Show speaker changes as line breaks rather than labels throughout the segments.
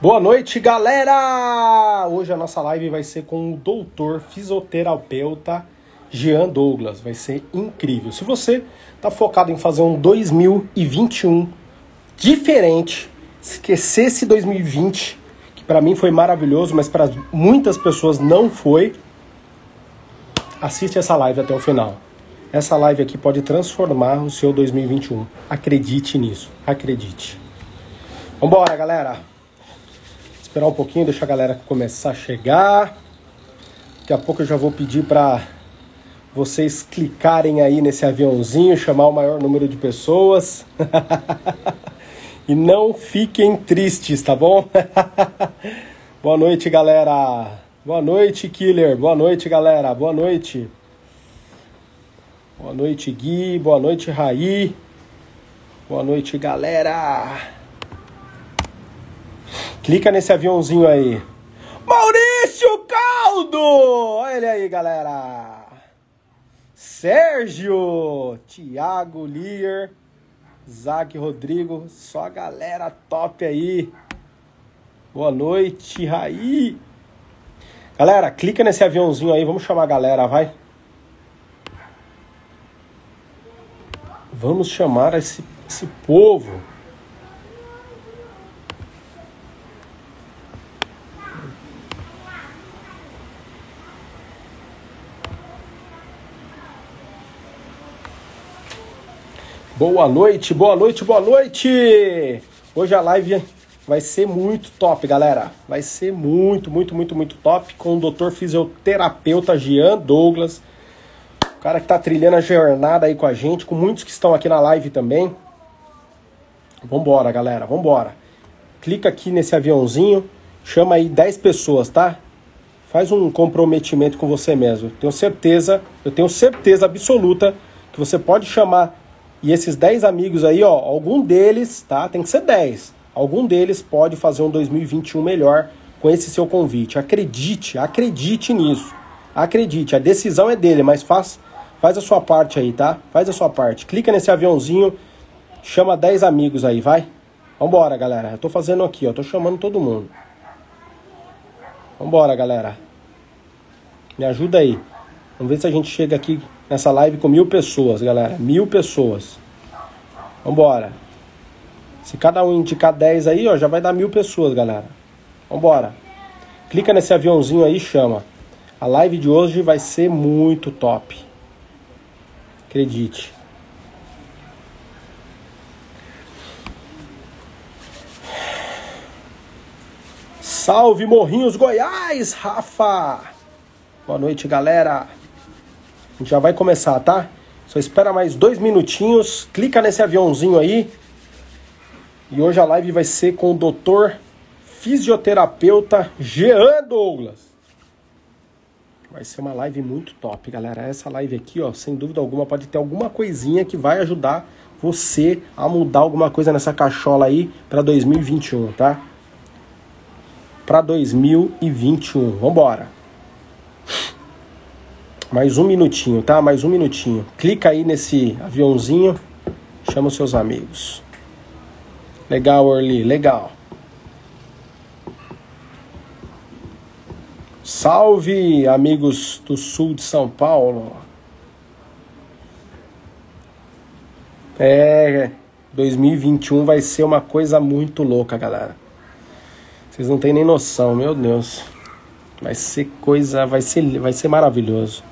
Boa noite, galera! Hoje a nossa live vai ser com o doutor fisioterapeuta Jean Douglas. Vai ser incrível. Se você está focado em fazer um 2021 diferente, esquecer esse 2020, que para mim foi maravilhoso, mas para muitas pessoas não foi, assiste essa live até o final. Essa live aqui pode transformar o seu 2021. Acredite nisso, acredite. Vambora, galera! Esperar um pouquinho, deixa a galera começar a chegar. Daqui a pouco eu já vou pedir para vocês clicarem aí nesse aviãozinho, chamar o maior número de pessoas. e não fiquem tristes, tá bom? Boa noite, galera. Boa noite, Killer. Boa noite, galera. Boa noite. Boa noite, Gui. Boa noite, Raí. Boa noite, galera. Clica nesse aviãozinho aí. Maurício Caldo! Olha ele aí, galera. Sérgio, Thiago Lier, Zac Rodrigo, só galera top aí. Boa noite, Raí. Galera, clica nesse aviãozinho aí, vamos chamar a galera, vai. Vamos chamar esse, esse povo. Boa noite, boa noite, boa noite! Hoje a live vai ser muito top, galera. Vai ser muito, muito, muito, muito top com o doutor fisioterapeuta Jean Douglas. O cara que tá trilhando a jornada aí com a gente, com muitos que estão aqui na live também. Vambora, galera, vambora. Clica aqui nesse aviãozinho, chama aí 10 pessoas, tá? Faz um comprometimento com você mesmo. Tenho certeza, eu tenho certeza absoluta que você pode chamar e esses 10 amigos aí, ó, algum deles, tá? Tem que ser 10. Algum deles pode fazer um 2021 melhor com esse seu convite. Acredite, acredite nisso. Acredite, a decisão é dele, mas faz, faz a sua parte aí, tá? Faz a sua parte. Clica nesse aviãozinho, chama 10 amigos aí, vai? Vambora, galera. Eu tô fazendo aqui, ó. Tô chamando todo mundo. Vambora, galera. Me ajuda aí. Vamos ver se a gente chega aqui nessa live com mil pessoas, galera. Mil pessoas. Vambora. Se cada um indicar 10 aí, ó, já vai dar mil pessoas, galera. Vambora. Clica nesse aviãozinho aí e chama. A live de hoje vai ser muito top. Acredite. Salve Morrinhos Goiás, Rafa! Boa noite, galera. Já vai começar, tá? Só espera mais dois minutinhos, clica nesse aviãozinho aí. E hoje a live vai ser com o doutor fisioterapeuta Jean Douglas. Vai ser uma live muito top, galera. Essa live aqui, ó, sem dúvida alguma, pode ter alguma coisinha que vai ajudar você a mudar alguma coisa nessa cachola aí para 2021, tá? Para 2021. Vambora. Mais um minutinho, tá? Mais um minutinho. Clica aí nesse aviãozinho, chama os seus amigos. Legal, Orly, legal. Salve, amigos do sul de São Paulo. É, 2021 vai ser uma coisa muito louca, galera. Vocês não têm nem noção, meu Deus. Vai ser coisa, vai ser, vai ser maravilhoso.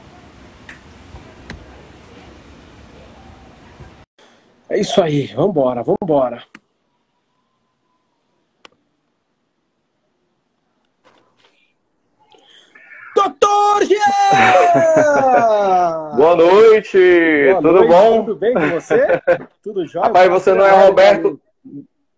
Isso aí, vambora, vambora. Doutor Jean!
Boa noite, Boa tudo noite, bom?
Tudo bem com você? Tudo jóia?
Rapaz, você não é Roberto,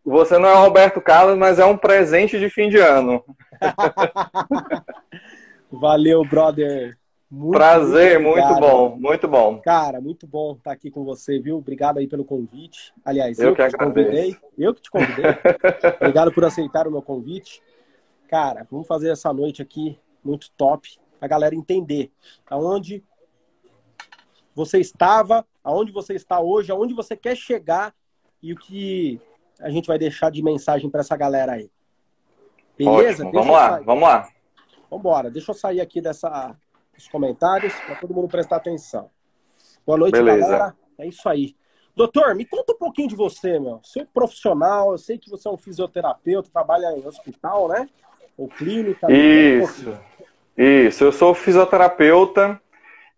você não é Roberto Carlos, mas é um presente de fim de ano.
Valeu, brother.
Muito, Prazer, muito, muito, bom, muito bom.
Cara, muito bom estar aqui com você, viu? Obrigado aí pelo convite. Aliás, eu, eu que, que te convidei. Eu que te convidei. Obrigado por aceitar o meu convite. Cara, vamos fazer essa noite aqui muito top, a galera entender aonde você estava, aonde você está hoje, aonde você quer chegar e o que a gente vai deixar de mensagem para essa galera aí.
Beleza? Ótimo. Vamos lá, vamos lá.
Vamos embora. Deixa eu sair aqui dessa, dos comentários para todo mundo prestar atenção. Boa noite, Beleza. galera. É isso aí. Doutor, me conta um pouquinho de você, meu. Seu profissional, eu sei que você é um fisioterapeuta, trabalha em hospital, né? Ou clínica.
Isso. Um isso, eu sou fisioterapeuta,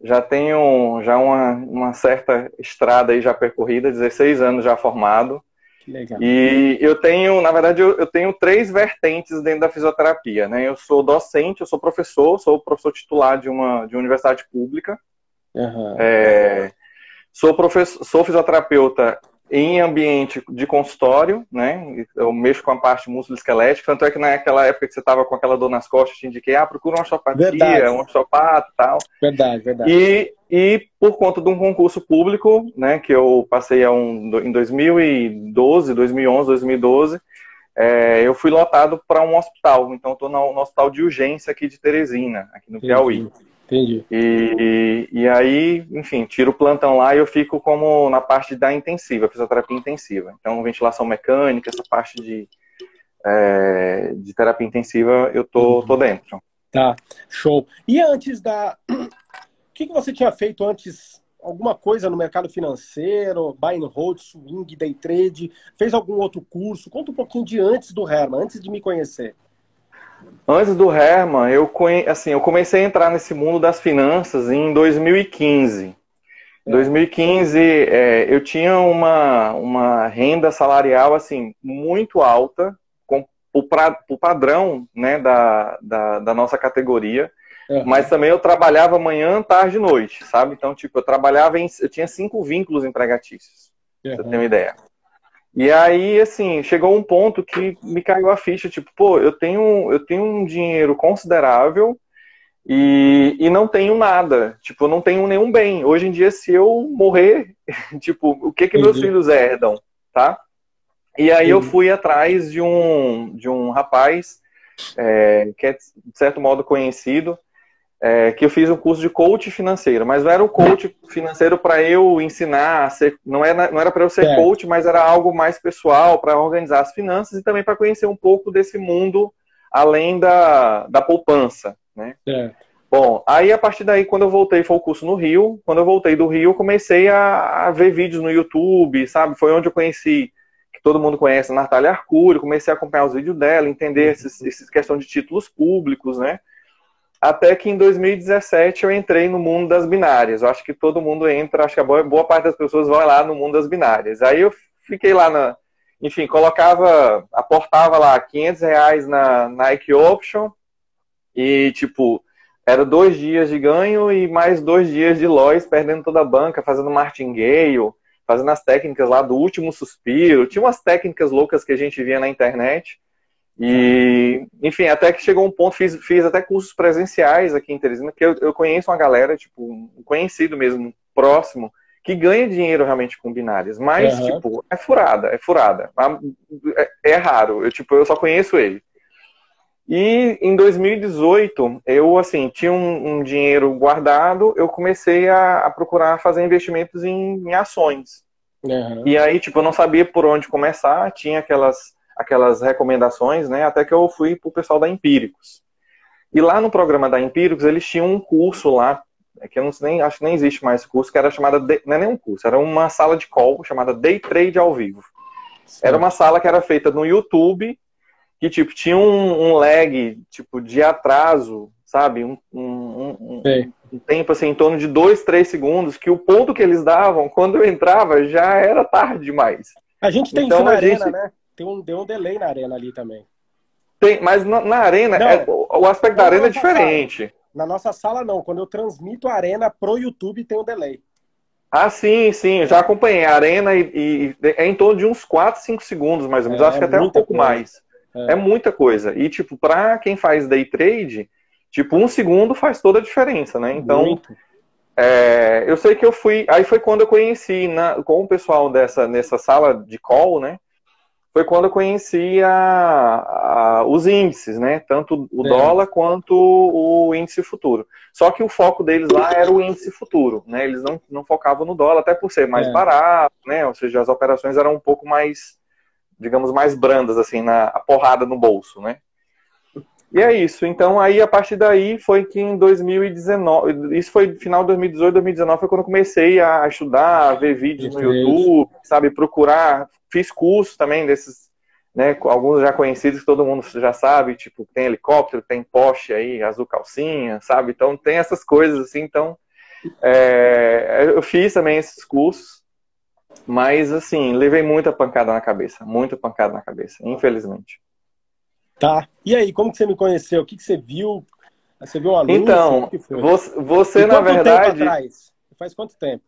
já tenho já uma, uma certa estrada aí já percorrida, 16 anos já formado. Legal. E eu tenho, na verdade, eu, eu, tenho três vertentes dentro da fisioterapia, né? Eu sou docente, eu sou professor, sou professor titular de uma, de uma universidade pública. Uhum. É, sou, professor, sou fisioterapeuta em ambiente de consultório, né? Eu mexo com a parte músculo-esquelética, tanto é que naquela época que você estava com aquela dor nas costas, te indiquei, ah, procura uma osteopatia, verdade. um osteopata e tal.
Verdade, verdade.
E, e por conta de um concurso público, né, que eu passei a um, em 2012, 2011, 2012, é, eu fui lotado para um hospital. Então, estou no, no, hospital de urgência aqui de Teresina, aqui no Piauí.
Entendi.
E, e aí, enfim, tiro o plantão lá e eu fico como na parte da intensiva, fisioterapia intensiva. Então, ventilação mecânica, essa parte de, é, de terapia intensiva, eu tô, uhum. tô dentro.
Tá, show. E antes da. O que, que você tinha feito antes? Alguma coisa no mercado financeiro, buy and hold, swing, day trade? Fez algum outro curso? Conta um pouquinho de antes do Herman, antes de me conhecer.
Antes do Herman, eu, assim, eu comecei a entrar nesse mundo das finanças em 2015. Em 2015, é, eu tinha uma, uma renda salarial assim muito alta, com o, pra, o padrão né, da, da, da nossa categoria. Uhum. Mas também eu trabalhava manhã, tarde e noite, sabe? Então, tipo, eu trabalhava em. Eu tinha cinco vínculos empregatícios. Uhum. Pra você ter uma ideia. E aí, assim, chegou um ponto que me caiu a ficha, tipo, pô, eu tenho, eu tenho um dinheiro considerável e, e não tenho nada. Tipo, não tenho nenhum bem. Hoje em dia, se eu morrer, tipo, o que que meus filhos herdam, tá? E aí eu fui atrás de um, de um rapaz é, que é, de certo modo, conhecido, é, que eu fiz um curso de coach financeiro, mas não era um coach financeiro para eu ensinar a ser, não era, não era para eu ser é. coach, mas era algo mais pessoal para organizar as finanças e também para conhecer um pouco desse mundo além da, da poupança, né? É. Bom, aí a partir daí, quando eu voltei, foi o curso no Rio. Quando eu voltei do Rio, comecei a, a ver vídeos no YouTube, sabe? Foi onde eu conheci, que todo mundo conhece, a Natália Arcuri. Comecei a acompanhar os vídeos dela, entender esses, esses questão de títulos públicos, né? Até que em 2017 eu entrei no mundo das binárias. Eu acho que todo mundo entra, acho que a boa, parte das pessoas vai lá no mundo das binárias. Aí eu fiquei lá na. Enfim, colocava, aportava lá 500 reais na Nike Option e, tipo, era dois dias de ganho e mais dois dias de loss, perdendo toda a banca, fazendo martingale, fazendo as técnicas lá do último suspiro. Tinha umas técnicas loucas que a gente via na internet. E, enfim, até que chegou um ponto, fiz, fiz até cursos presenciais aqui em Teresina, que eu, eu conheço uma galera, tipo, um conhecido mesmo, próximo, que ganha dinheiro realmente com binárias. Mas, uhum. tipo, é furada, é furada. É, é, raro. Eu, tipo, eu só conheço ele. E em 2018, eu, assim, tinha um, um dinheiro guardado, eu comecei a, a procurar fazer investimentos em, em ações. Uhum. E aí, tipo, eu não sabia por onde começar, tinha aquelas aquelas recomendações, né? Até que eu fui para o pessoal da Empíricos. E lá no programa da Empíricos, eles tinham um curso lá, é que eu não sei nem, acho que nem existe mais curso, que era chamada, de, não é nem um curso, era uma sala de call chamada Day Trade ao vivo. Sim. Era uma sala que era feita no YouTube, que tipo tinha um, um lag tipo de atraso, sabe, um, um, um, tempo assim em torno de dois, três segundos, que o ponto que eles davam quando eu entrava já era tarde demais.
A gente tem então, isso na arena, gente... né? Tem um, deu um delay na arena ali também.
Tem, mas na, na arena, não, é, o aspecto da arena é diferente.
Sala. Na nossa sala, não. Quando eu transmito a arena pro YouTube, tem um delay.
Ah, sim, sim. Já acompanhei a arena e, e, é em torno de uns 4, 5 segundos, mais ou menos. É, acho que até um pouco coisa. mais. É. é. muita coisa. E, tipo, para quem faz day trade, tipo, um segundo faz toda a diferença, né? Então, é, eu sei que eu fui. Aí foi quando eu conheci na, com o pessoal dessa nessa sala de call, né? Foi quando eu conheci a, a, os índices, né? Tanto o é. dólar quanto o índice futuro. Só que o foco deles lá era o índice futuro, né? Eles não, não focavam no dólar, até por ser mais é. barato, né? Ou seja, as operações eram um pouco mais, digamos, mais brandas, assim, na a porrada no bolso, né? E é isso. Então, aí, a partir daí, foi que em 2019, isso foi final de 2018, 2019, foi quando eu comecei a estudar, a ver vídeos no YouTube, sabe, procurar. Fiz cursos também desses, né, alguns já conhecidos que todo mundo já sabe, tipo, tem helicóptero, tem Porsche aí, azul calcinha, sabe? Então, tem essas coisas assim. Então, é, eu fiz também esses cursos, mas, assim, levei muita pancada na cabeça, muita pancada na cabeça, infelizmente.
Tá. E aí, como que você me conheceu? O que, que você viu? Você viu uma luz?
Então, você, você na verdade.
Faz quanto tempo?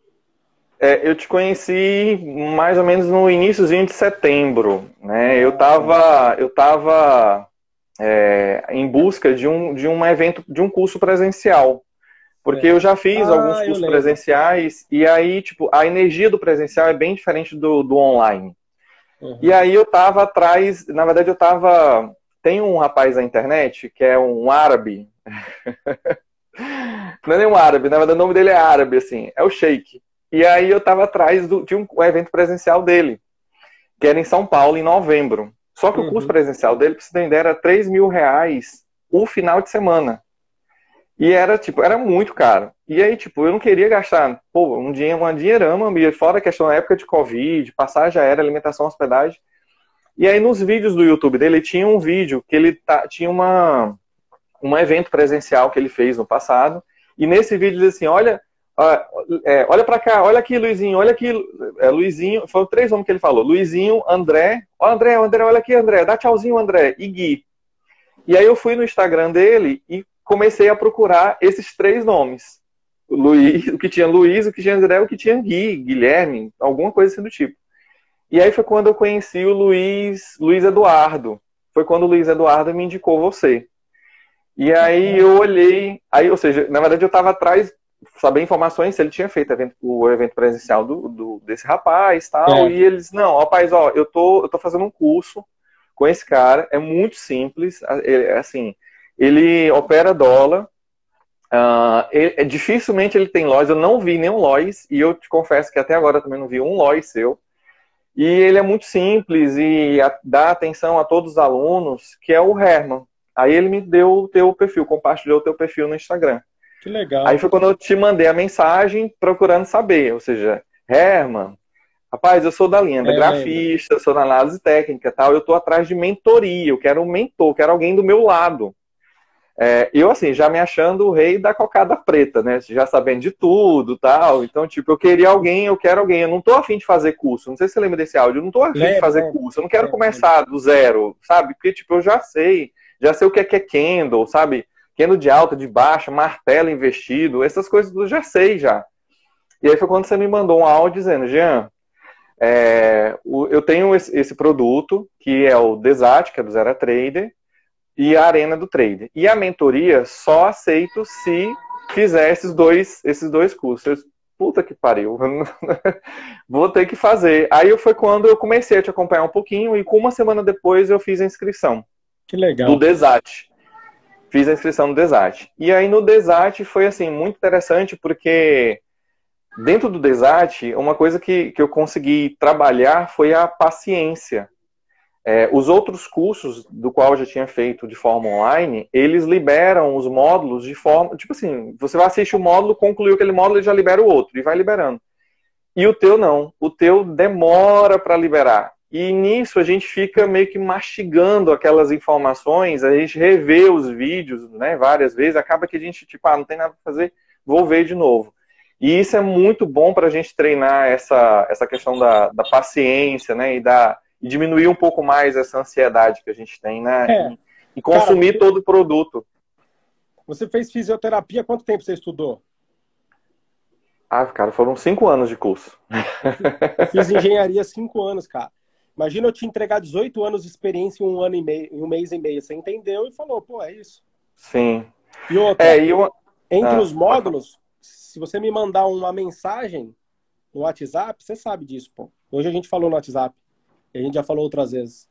É, eu te conheci mais ou menos no iníciozinho de setembro, né? Eu estava eu tava é, em busca de um, de um evento, de um curso presencial. Porque é. eu já fiz ah, alguns cursos presenciais e aí, tipo, a energia do presencial é bem diferente do, do online. Uhum. E aí eu tava atrás, na verdade eu tava tem um rapaz na internet que é um árabe. Não é nem um árabe, na verdade o nome dele é árabe, assim. É o Sheik. E aí eu tava atrás do, de um, evento presencial dele, que era em São Paulo, em novembro. Só que uhum. o custo presencial dele, pra você ter ideia, era 3 mil reais o final de semana. E era, tipo, era muito caro. E aí, tipo, eu não queria gastar, pô, um dinheiro, uma dinheirama, fora a questão da época de Covid, passagem aérea, alimentação, hospedagem. E aí nos vídeos do YouTube dele tinha um vídeo que ele tá, tinha uma um evento presencial que ele fez no passado. E nesse vídeo diz assim, olha, é, olha para cá, olha aqui, Luizinho, olha aqui, é, Luizinho, foram três nomes que ele falou, Luizinho, André, ó, André, André, olha aqui, André, dá tchauzinho, André, e Gui. E aí eu fui no Instagram dele e comecei a procurar esses três nomes. O, Luiz, o que tinha Luiz, o que tinha André, o que tinha Gui, Guilherme, alguma coisa assim do tipo. E aí foi quando eu conheci o Luiz, Luiz Eduardo. Foi quando o Luiz Eduardo me indicou você. E aí eu olhei, aí, ou seja, na verdade eu estava atrás, saber informações se ele tinha feito evento, o evento presencial do, do desse rapaz tal. É. E eles, não, rapaz, ó, eu tô, eu tô fazendo um curso com esse cara, é muito simples, é, assim, ele opera dólar, Uh, ele, dificilmente ele tem lojas, eu não vi nenhum Lois, e eu te confesso que até agora também não vi um Lois seu. E ele é muito simples e a, dá atenção a todos os alunos, que é o Herman. Aí ele me deu o teu perfil, compartilhou o teu perfil no Instagram.
Que legal.
Aí foi quando eu te mandei a mensagem procurando saber, ou seja, Herman, rapaz, eu sou da linha, da é, grafista, sou da análise técnica tal, eu tô atrás de mentoria, eu quero um mentor, quero alguém do meu lado. É, eu, assim, já me achando o rei da cocada preta, né? Já sabendo de tudo tal. Então, tipo, eu queria alguém, eu quero alguém. Eu não tô afim de fazer curso. Não sei se você lembra desse áudio. Eu não tô afim de fazer curso. Eu não quero começar do zero, sabe? Porque, tipo, eu já sei. Já sei o que é, que é candle, sabe? Candle de alta, de baixa, martelo investido. Essas coisas eu já sei já. E aí foi quando você me mandou um áudio dizendo, Jean, é, eu tenho esse, produto, que é o Desat, que é do Zero Trader, e a Arena do Trader. E a mentoria só aceito se fizer esses dois, esses dois cursos. Puta que pariu, vou ter que fazer. Aí foi quando eu comecei a te acompanhar um pouquinho e com uma semana depois eu fiz a inscrição.
Que legal.
Do Desat. Fiz a inscrição no Desat. E aí no Desat foi assim, muito interessante porque dentro do Desat, uma coisa que, que eu consegui trabalhar foi a paciência. É, os outros cursos do qual eu já tinha feito de forma online, eles liberam os módulos de forma. Tipo assim, você vai assistir o módulo, concluiu aquele módulo e já libera o outro, e vai liberando. E o teu não. O teu demora para liberar. E nisso a gente fica meio que mastigando aquelas informações, a gente revê os vídeos né, várias vezes, acaba que a gente, tipo, ah, não tem nada para fazer, vou ver de novo. E isso é muito bom para a gente treinar essa, essa questão da, da paciência né, e da e diminuir um pouco mais essa ansiedade que a gente tem, né? É. E, consumir Cara, todo o produto.
Você fez fisioterapia, quanto tempo você estudou?
Ah, cara, foram cinco anos de curso.
Eu fiz engenharia cinco anos, cara. Imagina eu te entregar 18 anos de experiência em um ano e meio, em um mês e meio. Você entendeu e falou, pô, é isso.
Sim.
E outra, é, e eu... entre ah, os módulos, se você me mandar uma mensagem no WhatsApp, você sabe disso, pô. Hoje a gente falou no WhatsApp. A gente já falou outras vezes.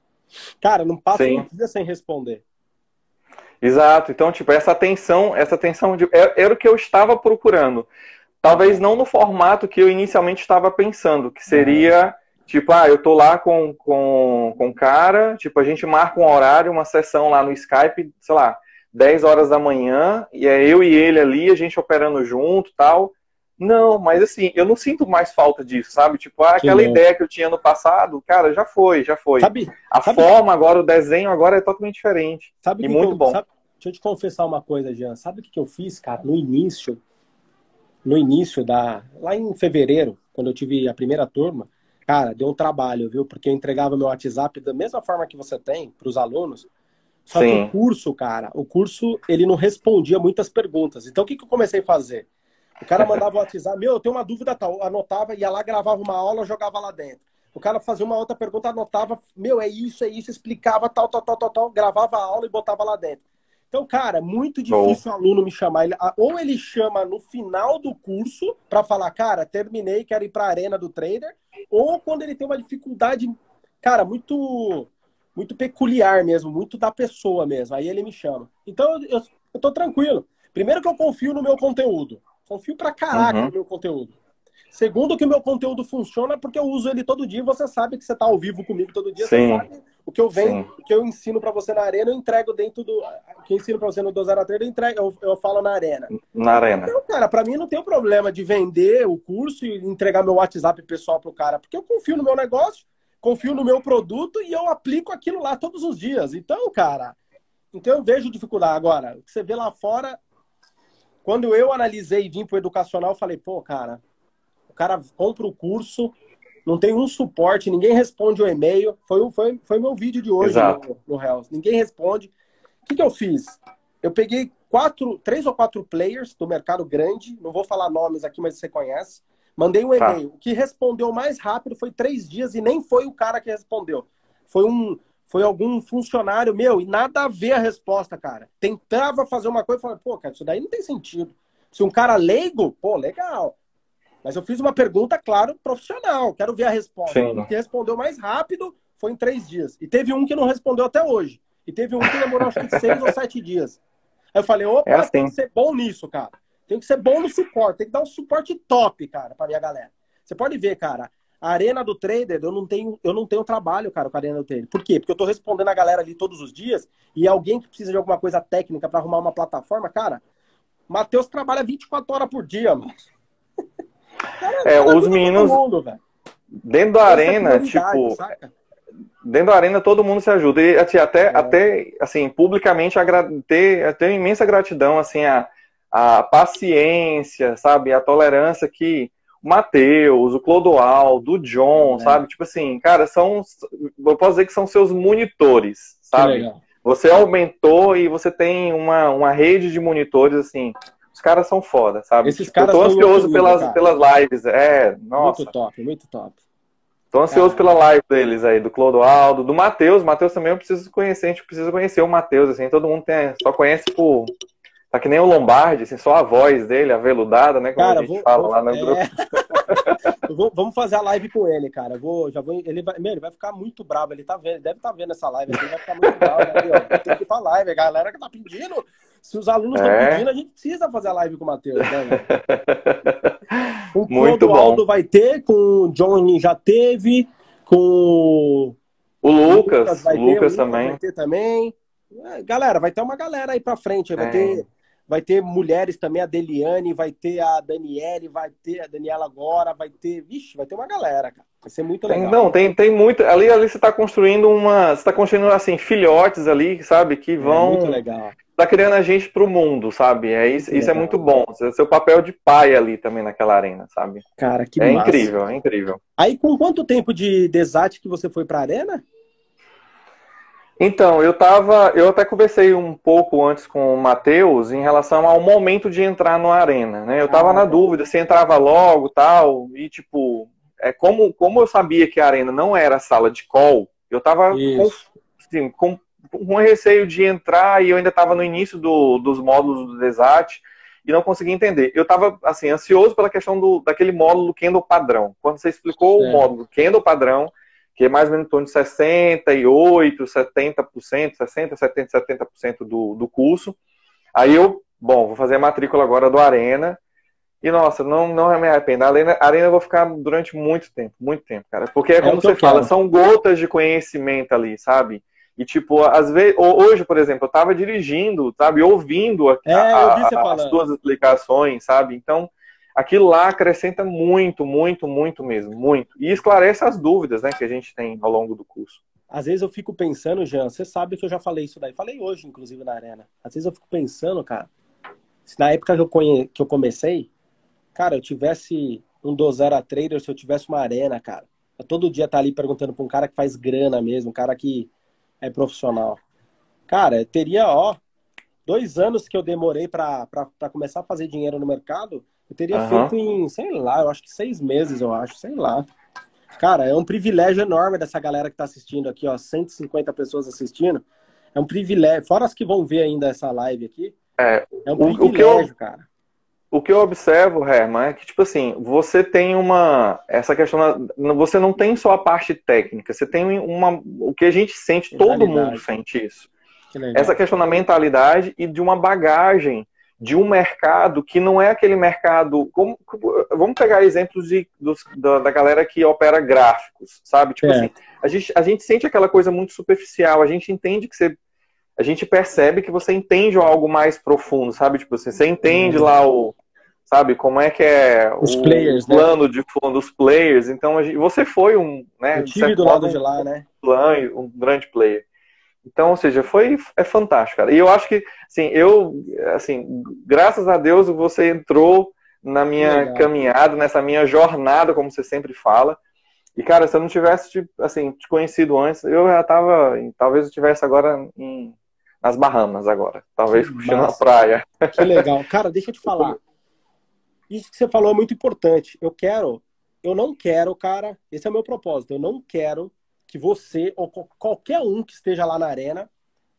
Cara, não passa Sim. um dia sem responder.
Exato. Então, tipo, essa atenção, essa atenção de, é, era o que eu estava procurando. Talvez não no formato que eu inicialmente estava pensando, que seria Tipo, ah, eu tô lá com, com, com o cara, tipo, a gente marca um horário, uma sessão lá no Skype, sei lá, 10 horas da manhã, e é eu e ele ali, a gente operando junto tal. Não, mas assim, eu não sinto mais falta disso, sabe? Tipo, ah, aquela que ideia que eu tinha no passado, cara, já foi, já foi. Sabe, a sabe, forma agora, o desenho agora é totalmente diferente.
Sabe e muito eu, bom. Sabe, deixa eu te confessar uma coisa, Jean. Sabe o que, que eu fiz, cara, no início? No início da. Lá em fevereiro, quando eu tive a primeira turma, cara, deu um trabalho, viu? Porque eu entregava meu WhatsApp da mesma forma que você tem para os alunos. Só Sim. que o curso, cara, o curso, ele não respondia muitas perguntas. Então, o que, que eu comecei a fazer? O cara mandava o WhatsApp, meu, eu tenho uma dúvida tal, anotava, ia lá, gravava uma aula, jogava lá dentro. O cara fazia uma outra pergunta, anotava, meu, é isso, é isso, explicava tal, tal, tal, tal, tal, gravava a aula e botava lá dentro. Então, cara, muito difícil o aluno me chamar. Ele, ou ele chama no final do curso para falar, cara, terminei, quero ir para a arena do trader, ou quando ele tem uma dificuldade, cara, muito muito peculiar mesmo, muito da pessoa mesmo. Aí ele me chama. Então, eu, eu tô tranquilo. Primeiro que eu confio no meu conteúdo. Confio pra caraca uhum. no meu conteúdo. Segundo, que o meu conteúdo funciona porque eu uso ele todo dia. Você sabe que você está ao vivo comigo todo dia. Sim. Você sabe o que eu venho, Sim. o que eu ensino para você na arena, eu entrego dentro do. O que eu ensino para você no 2 eu entrego, eu, eu falo na arena.
Na arena.
Então, cara, para mim não tem problema de vender o curso e entregar meu WhatsApp pessoal pro cara, porque eu confio no meu negócio, confio no meu produto e eu aplico aquilo lá todos os dias. Então, cara, então eu vejo dificuldade. Agora, o que você vê lá fora quando eu analisei e vim para o educacional, eu falei, pô, cara, o cara compra o curso, não tem um suporte, ninguém responde o e-mail. Foi, foi, foi meu vídeo de hoje Exato. no, no Hells. Ninguém responde. O que, que eu fiz? Eu peguei quatro, três ou quatro players do mercado grande, não vou falar nomes aqui, mas você conhece. Mandei um tá. e-mail. Tá. O que respondeu mais rápido foi três dias e nem foi o cara que respondeu. Foi um, foi algum funcionário meu, e nada a ver a resposta, cara. Tentava fazer uma coisa e falava, pô, cara, isso daí não tem sentido. Se um cara leigo, pô, legal. Mas eu fiz uma pergunta, claro, profissional. Quero ver a resposta. Sim. O que respondeu mais rápido foi em três dias. E teve um que não respondeu até hoje. E teve um que demorou acho que seis ou sete dias. Aí eu falei, opa, é assim. tem que ser bom nisso, cara. Tem que ser bom no suporte. Tem que dar um suporte top, cara, pra minha galera. Você pode ver, cara. A arena do trader, eu não tenho, eu não tenho trabalho, cara, com a arena do trader. Por quê? Porque eu tô respondendo a galera ali todos os dias e alguém que precisa de alguma coisa técnica para arrumar uma plataforma, cara, Matheus trabalha 24 horas por dia, mano.
Cara, é, os meninos mundo, dentro da arena, tipo, saca? dentro da arena todo mundo se ajuda e assim, até, é. até assim, publicamente ter, ter imensa gratidão assim a, a paciência, sabe, a tolerância que o Matheus, o Clodoaldo, o John, é. sabe? Tipo assim, cara, são. Eu posso dizer que são seus monitores, sabe? Você aumentou e você tem uma, uma rede de monitores, assim. Os caras são foda, sabe?
Esses caras
eu tô ansioso pelas, pelas lives. É, nossa.
Muito top, muito top.
Tô ansioso cara. pela live deles aí, do Clodoaldo, do Matheus. Matheus também eu preciso conhecer, a gente precisa conhecer o Matheus, assim, todo mundo tem, só conhece por Tá que nem o Lombardi, assim, só a voz dele, aveludada, né? Como cara, a gente vou, fala vou, lá no é...
grupo. vamos fazer a live com ele, cara. Vou, já vou, ele, vai, meu, ele vai ficar muito bravo. Ele tá vendo, deve estar tá vendo essa live ele vai ficar muito bravo. Né, Tem que ir pra live, a galera que tá pedindo. Se os alunos estão é. pedindo, a gente precisa fazer a live com o Matheus, né? O
muito bom.
vai ter, com o John já teve, com
o Lucas, o Lucas, o Lucas também.
Vai ter também. É, galera, vai ter uma galera aí pra frente. Vai é. ter vai ter mulheres também, a Deliane, vai ter a Daniele, vai ter a Daniela agora, vai ter. Vixe, vai ter uma galera, cara. Vai ser muito legal.
Tem, não, tem, tem muito. Ali, ali você está construindo uma. Você está construindo assim, filhotes ali, sabe? Que é vão.
É muito legal.
Tá criando a gente pro mundo, sabe? É isso, isso é muito bom. Seu papel de pai ali também naquela arena, sabe?
Cara, que
É
massa.
incrível, é incrível.
Aí, com quanto tempo de desate que você foi pra arena?
Então, eu tava. Eu até conversei um pouco antes com o Matheus em relação ao momento de entrar no Arena, né? Eu tava ah, na dúvida se entrava logo tal. E tipo, é como, como eu sabia que a Arena não era sala de call, eu tava com, assim, com, com receio de entrar e eu ainda estava no início do, dos módulos do Desat e não conseguia entender. Eu estava assim, ansioso pela questão do, daquele módulo Kendall padrão. Quando você explicou é. o módulo Kendall padrão, que é mais ou menos em torno de 68%, 70%, 60%, 70%, 70% do, do curso. Aí eu, bom, vou fazer a matrícula agora do Arena. E, nossa, não, não me arrependo. A arena, a arena eu vou ficar durante muito tempo, muito tempo, cara. Porque é como é você fala, são gotas de conhecimento ali, sabe? E, tipo, às vezes, hoje, por exemplo, eu tava dirigindo, sabe, ouvindo a, é, a, a, as suas explicações, sabe? Então, aquilo lá acrescenta muito, muito, muito mesmo, muito. E esclarece as dúvidas, né, que a gente tem ao longo do curso.
Às vezes eu fico pensando, Jean, você sabe que eu já falei isso daí, falei hoje, inclusive, na arena. Às vezes eu fico pensando, cara, se na época que eu, conhe... que eu comecei, cara, eu tivesse um do zero a trader, se eu tivesse uma arena, cara, eu todo dia tá ali perguntando pra um cara que faz grana mesmo, um cara que é profissional. Cara, teria, ó, dois anos que eu demorei para começar a fazer dinheiro no mercado, eu teria uhum. feito em, sei lá, eu acho que seis meses, eu acho, sei lá. Cara, é um privilégio enorme dessa galera que está assistindo aqui, ó, 150 pessoas assistindo. É um privilégio, fora as que vão ver ainda essa live aqui.
É, é um privilégio, o que eu, cara. O que eu observo, Herman, é que, tipo assim, você tem uma. Essa questão. Você não tem só a parte técnica, você tem uma. O que a gente sente, todo mundo sente isso. Que essa questão da mentalidade e de uma bagagem de um mercado que não é aquele mercado. Como, vamos pegar exemplos de, dos, da, da, galera que opera gráficos, sabe? Tipo é. assim, a gente, a gente sente aquela coisa muito superficial, a gente entende que você. A gente percebe que você entende algo mais profundo, sabe? Tipo assim, você entende uhum. lá o. Sabe, como é que é
Os o players,
plano né? de fundo dos players. Então, gente, você foi um. Né,
Eu tive do lado de lá, né?
Um grande player. Então, ou seja, foi é fantástico, cara. E eu acho que, assim, eu, assim, graças a Deus você entrou na minha Legal. caminhada, nessa minha jornada, como você sempre fala. E, cara, se eu não tivesse, tipo, assim, te conhecido antes, eu já tava, talvez eu estivesse agora em, nas Bahamas agora. Talvez puxando a praia.
Que legal. Cara, deixa eu te falar. Isso que você falou é muito importante. Eu quero, eu não quero, cara, esse é o meu propósito, eu não quero que você ou qualquer um que esteja lá na arena,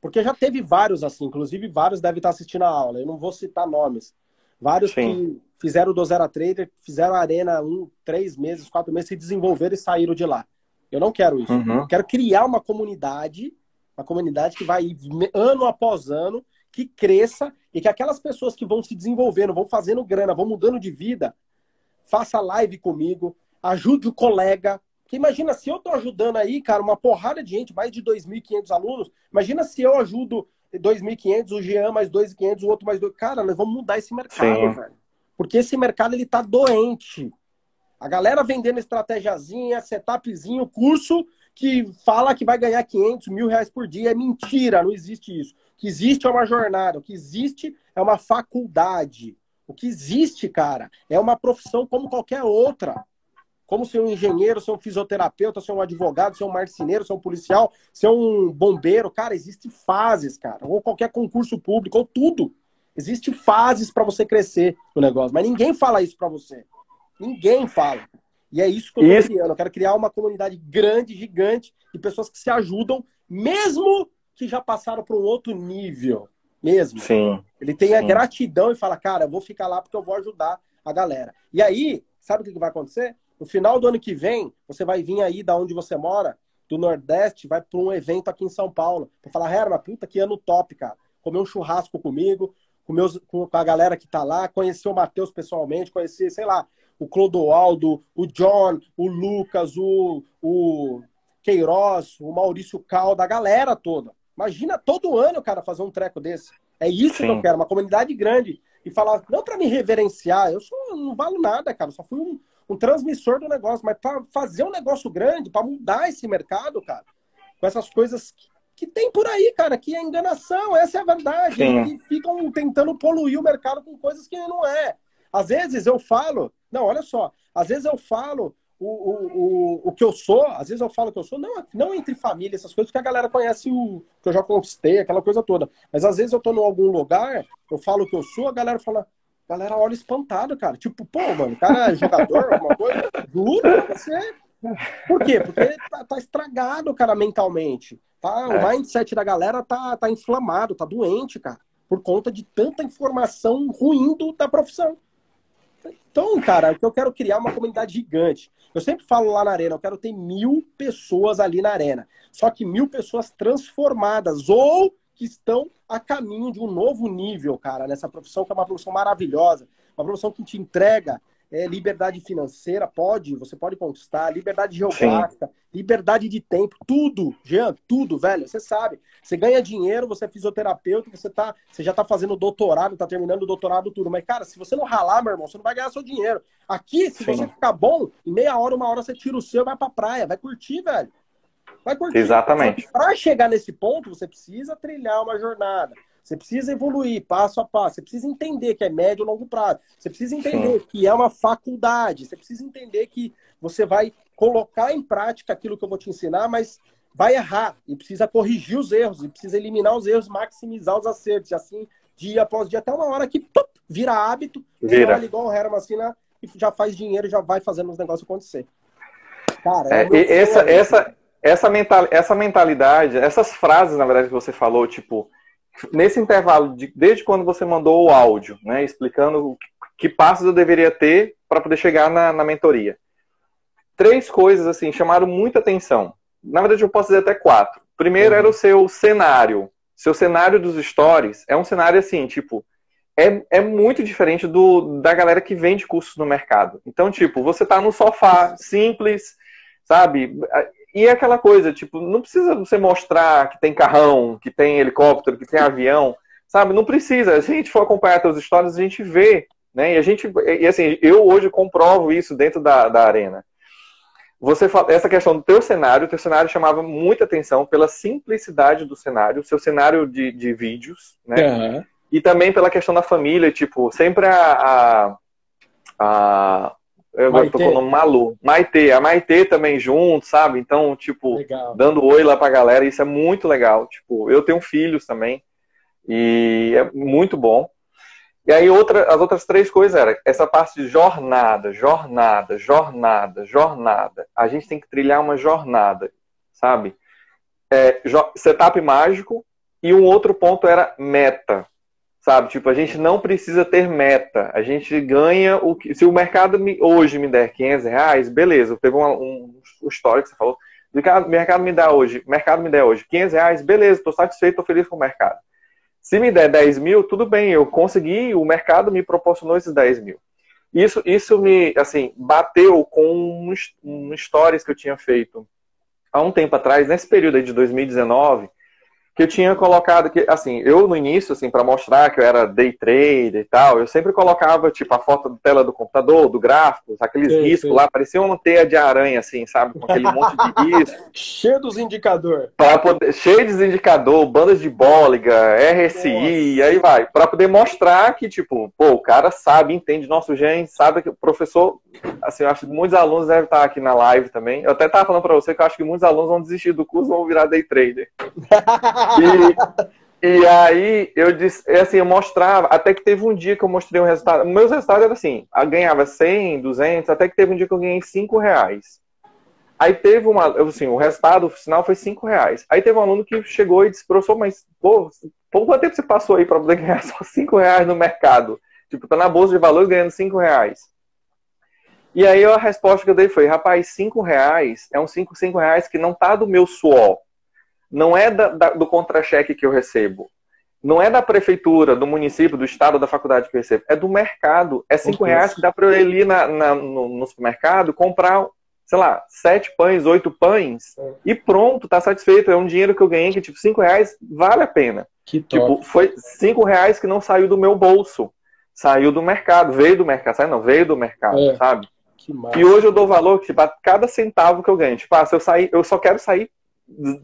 porque já teve vários assim, inclusive vários devem estar assistindo a aula, eu não vou citar nomes. Vários Sim. que fizeram do Zero a Trader, fizeram a arena um, três meses, quatro meses, se desenvolveram e saíram de lá. Eu não quero isso. Uhum. Eu quero criar uma comunidade, uma comunidade que vai ano após ano, que cresça e que aquelas pessoas que vão se desenvolvendo, vão fazendo grana, vão mudando de vida, faça live comigo, ajude o colega, que imagina se eu tô ajudando aí, cara, uma porrada de gente, mais de 2.500 alunos. Imagina se eu ajudo 2.500, o Jean mais 2.500, o outro mais dois. Cara, nós vamos mudar esse mercado, Sim. velho. Porque esse mercado ele tá doente. A galera vendendo estratégiazinha, setupzinho, curso que fala que vai ganhar 500 mil reais por dia. É mentira, não existe isso. O que existe é uma jornada, o que existe é uma faculdade. O que existe, cara, é uma profissão como qualquer outra como ser um engenheiro, ser um fisioterapeuta, ser um advogado, ser um marceneiro, ser um policial, ser um bombeiro. Cara, existem fases, cara. Ou qualquer concurso público, ou tudo. Existem fases para você crescer no negócio. Mas ninguém fala isso para você. Ninguém fala. E é isso que eu estou criando. Eu quero criar uma comunidade grande, gigante, de pessoas que se ajudam, mesmo que já passaram para um outro nível. Mesmo.
Sim.
Ele tem a gratidão e fala, cara, eu vou ficar lá porque eu vou ajudar a galera. E aí, sabe o que vai acontecer? No final do ano que vem, você vai vir aí da onde você mora, do Nordeste, vai para um evento aqui em São Paulo, para falar, Herma, puta que ano top, cara. Comer um churrasco comigo, com, meus, com a galera que tá lá, conhecer o Matheus pessoalmente, conhecer, sei lá, o Clodoaldo, o John, o Lucas, o, o Queiroz, o Maurício Calda, a galera toda. Imagina todo ano, cara, fazer um treco desse. É isso Sim. que eu quero, uma comunidade grande. E falar, não para me reverenciar, eu sou, não valo nada, cara, só fui um, um transmissor do negócio, mas para fazer um negócio grande, para mudar esse mercado, cara, com essas coisas que, que, tem por aí, cara, que é enganação, essa é a verdade. Que ficam tentando poluir o mercado com coisas que não é. Às vezes eu falo, não, olha só, às vezes eu falo o, o, o, o que eu sou, às vezes eu falo que eu sou, não, não entre família, essas coisas, porque a galera conhece o que eu já conquistei, aquela coisa toda. Mas às vezes eu tô em algum lugar, eu falo o que eu sou, a galera fala, a galera olha espantado, cara. Tipo, pô, mano, o cara é jogador, alguma coisa? Juro você. Por quê? Porque tá, tá, estragado, cara, mentalmente. Tá? É. O mindset da galera tá, tá inflamado, tá doente, cara. Por conta de tanta informação ruim do, da profissão. Então, cara, eu quero criar é uma comunidade gigante. Eu sempre falo lá na arena, eu quero ter mil pessoas ali na arena. Só que mil pessoas transformadas ou que estão a caminho de um novo nível, cara, nessa profissão que é uma profissão maravilhosa, uma profissão que te entrega é, liberdade financeira, pode, você pode conquistar, liberdade geográfica, Sim. liberdade de tempo, tudo, Jean, tudo, velho, você sabe. Você ganha dinheiro, você é fisioterapeuta, você, tá, você já tá fazendo doutorado, tá terminando o doutorado, tudo. Mas, cara, se você não ralar, meu irmão, você não vai ganhar seu dinheiro. Aqui, se Sim. você ficar bom, em meia hora, uma hora você tira o seu e vai pra praia, vai curtir, velho. Vai curtir.
Exatamente.
Para chegar nesse ponto, você precisa trilhar uma jornada. Você precisa evoluir passo a passo. Você precisa entender que é médio ou longo prazo. Você precisa entender Sim. que é uma faculdade. Você precisa entender que você vai colocar em prática aquilo que eu vou te ensinar, mas vai errar e precisa corrigir os erros e precisa eliminar os erros, maximizar os acertos. E assim, dia após dia, até uma hora que vira hábito, vira igual o Herman assim, né? e já faz dinheiro e já vai fazendo os negócios acontecer.
Cara, é, é essa, essa, essa, mental, essa mentalidade, essas frases, na verdade, que você falou, tipo, nesse intervalo, de, desde quando você mandou o áudio, né, explicando que passos eu deveria ter para poder chegar na, na mentoria. Três coisas, assim, chamaram muita atenção. Na verdade, eu posso dizer até quatro. Primeiro uhum. era o seu cenário. Seu cenário dos stories é um cenário assim, tipo, é, é muito diferente do da galera que vende cursos no mercado. Então, tipo, você tá no sofá, simples, sabe? E é aquela coisa, tipo, não precisa você mostrar que tem carrão, que tem helicóptero, que tem avião, sabe? Não precisa. Se a gente for acompanhar suas histórias, a gente vê, né? E a gente, e assim, eu hoje comprovo isso dentro da, da arena. Você fala, essa questão do teu cenário, o teu cenário chamava muita atenção pela simplicidade do cenário, seu cenário de, de vídeos, né? Uhum. E também pela questão da família, tipo, sempre a, a, a eu Maitê. tô falando Malu. Maitê, a Maitê também junto, sabe? Então, tipo, legal. dando oi lá pra galera, isso é muito legal. Tipo, eu tenho filhos também, e é muito bom. E aí outra, as outras três coisas era essa parte de jornada, jornada, jornada, jornada. A gente tem que trilhar uma jornada, sabe? É, setup mágico e um outro ponto era meta. Sabe? Tipo, a gente não precisa ter meta. A gente ganha o que. Se o mercado me, hoje me der 500 reais, beleza. Pegou um, um histórico que você falou. O mercado me dá hoje, mercado me der hoje 500 reais, beleza, estou satisfeito, estou feliz com o mercado. Se me der 10 mil, tudo bem, eu consegui, o mercado me proporcionou esses 10 mil. Isso, isso me, assim, bateu com um, um stories que eu tinha feito há um tempo atrás, nesse período aí de 2019, que eu tinha colocado que assim, eu no início assim para mostrar que eu era day trader e tal, eu sempre colocava tipo a foto da tela do computador, do gráfico, aqueles sim, riscos sim. lá, parecia uma teia de aranha assim, sabe, com aquele monte de risco.
cheio dos indicadores.
Para poder cheio de indicador, bandas de Bollinger, RSI, Nossa. e aí vai, para poder mostrar que tipo, pô, o cara sabe, entende nosso gene, sabe que o professor, assim, eu acho que muitos alunos devem estar aqui na live também. Eu até tava falando para você que eu acho que muitos alunos vão desistir do curso, vão virar day trader. E, e aí eu disse, assim, eu mostrava, até que teve um dia que eu mostrei um resultado. Meus resultados eram assim, eu ganhava 100, 200, até que teve um dia que eu ganhei 5 reais. Aí teve uma, assim, o resultado o final foi 5 reais. Aí teve um aluno que chegou e disse, professor, mas, pô, quanto tempo você passou aí para poder ganhar só 5 reais no mercado? Tipo, tá na bolsa de valores ganhando 5 reais. E aí a resposta que eu dei foi, rapaz, 5 reais é um 5, 5 reais que não tá do meu suor não é da, da, do contra-cheque que eu recebo. Não é da prefeitura, do município, do estado, da faculdade que eu recebo. É do mercado. É cinco reais que dá para eu ir na, na, no, no, supermercado comprar, sei lá, sete pães, oito pães é. e pronto, tá satisfeito. É um dinheiro que eu ganhei que, tipo, cinco reais vale a pena. Que top. Tipo, foi cinco reais que não saiu do meu bolso. Saiu do mercado, veio do mercado. Saiu não, veio do mercado, é. sabe? E hoje eu dou valor tipo, a cada centavo que eu ganho. Tipo, ah, se eu sair, eu só quero sair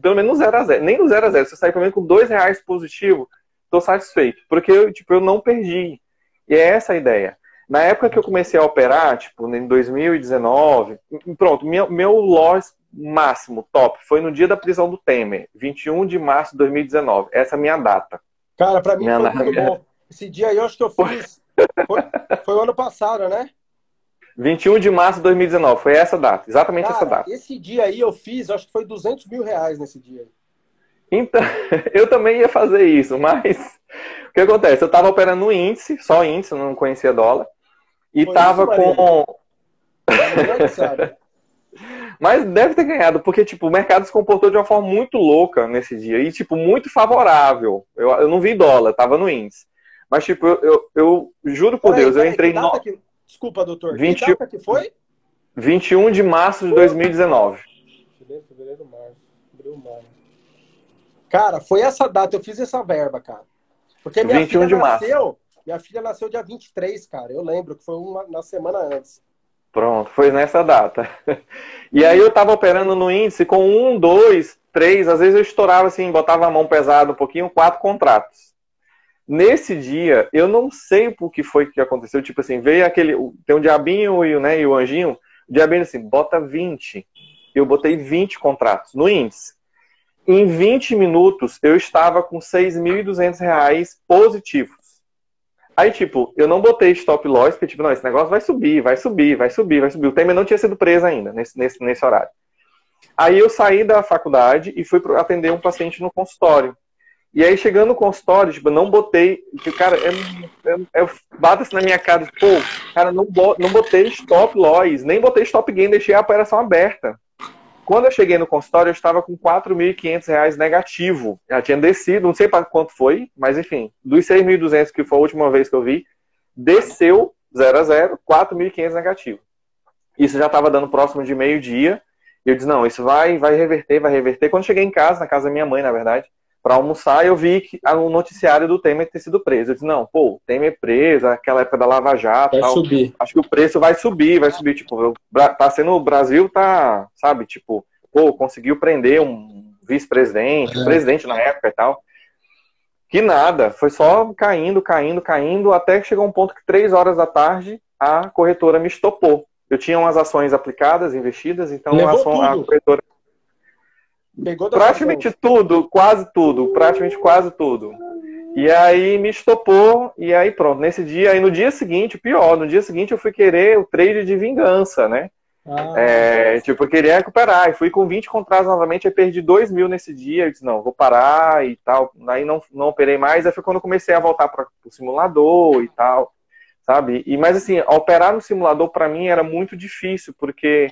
pelo menos no 0 a 0 Nem no 0 a 0 Se eu sair pelo menos com dois reais positivo, estou satisfeito. Porque eu, tipo, eu não perdi. E é essa a ideia. Na época que eu comecei a operar, tipo, em 2019, pronto, meu, meu loss máximo, top, foi no dia da prisão do Temer, 21 de março de 2019. Essa é a minha data.
Cara, para mim minha foi muito bom. Esse dia aí eu acho que eu fiz. Foi, foi o ano passado, né?
21 de março de 2019, foi essa data, exatamente Cara, essa data.
Esse dia aí eu fiz, acho que foi 200 mil reais nesse dia.
Então, eu também ia fazer isso, mas o que acontece? Eu estava operando no índice, só índice, não conhecia dólar, e foi tava isso, com. Mas deve ter ganhado, porque, tipo, o mercado se comportou de uma forma muito louca nesse dia. E, tipo, muito favorável. Eu, eu não vi dólar, tava no índice. Mas, tipo, eu, eu, eu juro por Deus, eu entrei no.
Que... Desculpa, doutor. 20... Que data que foi?
21 de março de 2019. Fevereiro, março.
Abril, maio. Cara, foi essa data, eu fiz essa verba, cara. Porque minha
21
filha
de março.
nasceu, minha filha nasceu dia 23, cara. Eu lembro que foi uma na semana antes.
Pronto, foi nessa data. E aí eu tava operando no índice com um, dois, três, às vezes eu estourava assim, botava a mão pesada um pouquinho, quatro contratos. Nesse dia, eu não sei por que foi que aconteceu. Tipo assim, veio aquele. Tem um diabinho e, né, e o anjinho. O diabinho assim, bota 20. Eu botei 20 contratos no índice. Em 20 minutos, eu estava com 6.200 reais positivos. Aí, tipo, eu não botei stop loss, porque, tipo, não, esse negócio vai subir, vai subir, vai subir, vai subir. O Temer não tinha sido preso ainda, nesse, nesse, nesse horário. Aí eu saí da faculdade e fui atender um paciente no consultório. E aí, chegando no consultório, tipo, eu não botei. Cara, é, é, é, bata-se na minha cara, pô, cara, não, não botei stop loss, nem botei stop gain, deixei a operação aberta. Quando eu cheguei no consultório, eu estava com R$ 4.500 negativo. Já tinha descido, não sei para quanto foi, mas enfim, dos 6.200 que foi a última vez que eu vi, desceu 0 a 0, 4.500 negativo. Isso já estava dando próximo de meio-dia. Eu disse: não, isso vai, vai reverter, vai reverter. Quando cheguei em casa, na casa da minha mãe, na verdade, para almoçar, eu vi que o noticiário do Temer ter sido preso. Eu disse, não, pô, Temer preso, aquela época da Lava Jato,
vai
tal,
subir.
acho que o preço vai subir, vai subir, tipo, tá sendo, o Brasil tá, sabe, tipo, pô, conseguiu prender um vice-presidente, é. presidente na época e tal. Que nada, foi só caindo, caindo, caindo, até que chegou um ponto que três horas da tarde a corretora me estopou. Eu tinha umas ações aplicadas, investidas, então a, ação, a corretora Pegou praticamente tudo, quase tudo, praticamente quase tudo. E aí me estopou, e aí pronto. Nesse dia, aí no dia seguinte, pior, no dia seguinte eu fui querer o trade de vingança, né? Ah, é, tipo, eu queria recuperar. E fui com 20 contratos novamente, aí perdi 2 mil nesse dia. Eu disse, não, vou parar e tal. Aí não, não operei mais. Aí foi quando eu comecei a voltar para o simulador e tal, sabe? E, mas assim, operar no simulador para mim era muito difícil, porque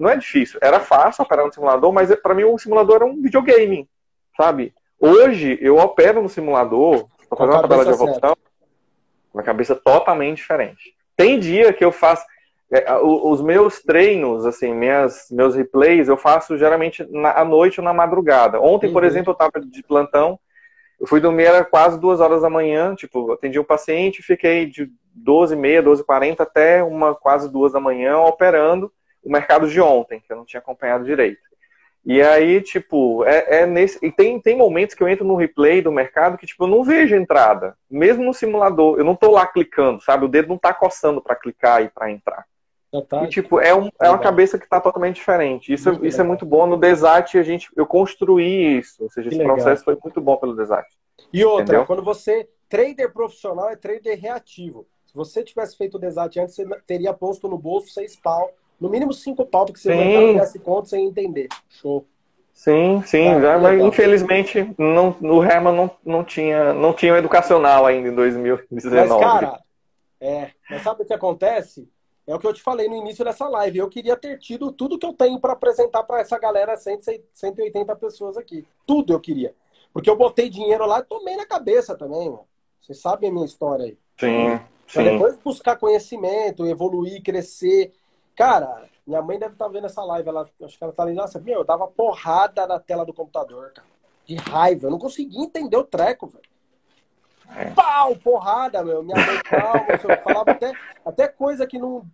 não é difícil. Era fácil operar no simulador, mas para mim o simulador era um videogame, sabe? Hoje eu opero no simulador, tô fazendo uma tabela de evolução, com a cabeça totalmente diferente. Tem dia que eu faço é, os meus treinos, assim, minhas, meus replays, eu faço geralmente na, à noite ou na madrugada. Ontem, uhum. por exemplo, eu estava de plantão, eu fui dormir era quase duas horas da manhã, tipo, atendi um paciente, fiquei de 12 e meia, 12 e 40 até uma quase duas da manhã operando, o mercado de ontem, que eu não tinha acompanhado direito. E aí, tipo, é, é, nesse. E tem, tem momentos que eu entro no replay do mercado que, tipo, eu não vejo entrada. Mesmo no simulador, eu não tô lá clicando, sabe? O dedo não tá coçando para clicar e para entrar. Tá. E, tipo, é, um, é uma cabeça que tá totalmente diferente. Isso, muito isso é muito bom. No Desat, a gente, eu construí isso. Ou seja, que esse legal. processo foi muito bom pelo Desat.
E outra, Entendeu? quando você. Trader profissional é trader reativo. Se você tivesse feito o Desat antes, você teria posto no bolso seis pau no mínimo cinco pau, porque você sim. vai esse conto sem entender. Show.
Sim, sim, tá, já, mas infelizmente não, o Herman não, não, tinha, não tinha educacional ainda em 2019.
Mas, cara, é, mas sabe o que acontece? É o que eu te falei no início dessa live. Eu queria ter tido tudo que eu tenho para apresentar para essa galera, 180 pessoas aqui. Tudo eu queria. Porque eu botei dinheiro lá e tomei na cabeça também, mano. Vocês sabem a minha história aí.
Sim,
sim. depois buscar conhecimento, evoluir, crescer. Cara, minha mãe deve estar tá vendo essa live. Ela, acho que ela tá ali, nossa, meu, eu dava porrada na tela do computador, cara. De raiva. Eu não conseguia entender o treco, velho. É. Pau, porrada, meu. Minha mãe calma, eu falava até, até coisa que, não,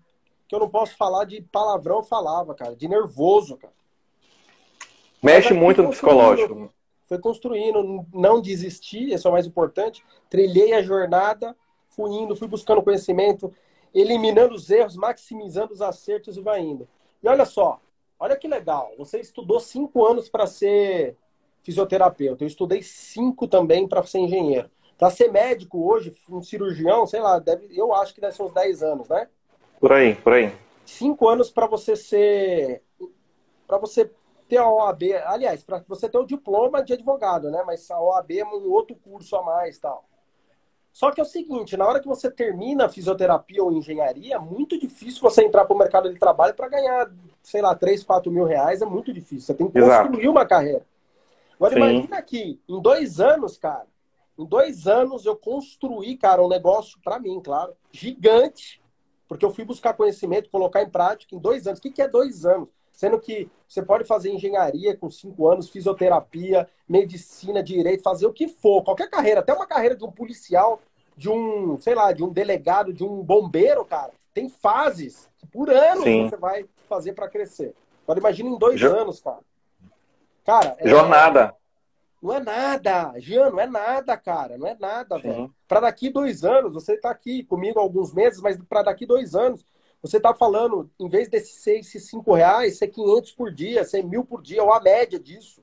que eu não posso falar de palavrão, eu falava, cara. De nervoso, cara.
Mexe muito no psicológico.
Foi construindo, não desistir, esse é o mais importante. Trilhei a jornada, fui indo, fui buscando conhecimento, eliminando os erros, maximizando os acertos e vai indo. E olha só, olha que legal. Você estudou cinco anos para ser fisioterapeuta. Eu estudei cinco também para ser engenheiro. Para ser médico hoje, um cirurgião, sei lá, deve, eu acho que deve ser uns 10 anos, né?
Por aí, por aí.
Cinco anos para você ser. Para você ter a OAB. Aliás, para você ter o diploma de advogado, né? Mas a OAB é um outro curso a mais tal. Só que é o seguinte, na hora que você termina fisioterapia ou engenharia, é muito difícil você entrar para o mercado de trabalho para ganhar, sei lá, 3, 4 mil reais, é muito difícil. Você tem que construir Exato. uma carreira. Agora Sim. imagina aqui, em dois anos, cara, em dois anos eu construí, cara, um negócio, para mim, claro, gigante, porque eu fui buscar conhecimento, colocar em prática em dois anos. O que, que é dois anos? Sendo que você pode fazer engenharia com cinco anos, fisioterapia, medicina, direito, fazer o que for, qualquer carreira, até uma carreira de um policial, de um, sei lá, de um delegado, de um bombeiro, cara. Tem fases que por anos Sim. você vai fazer para crescer. Agora imagina em dois jo... anos, cara.
Cara, é... jornada.
Não é nada, Jean, não é nada, cara, não é nada, velho. Para daqui dois anos, você tá aqui comigo há alguns meses, mas para daqui dois anos, você está falando, em vez desses seis, cinco reais, ser 500 por dia, ser mil por dia, ou a média disso.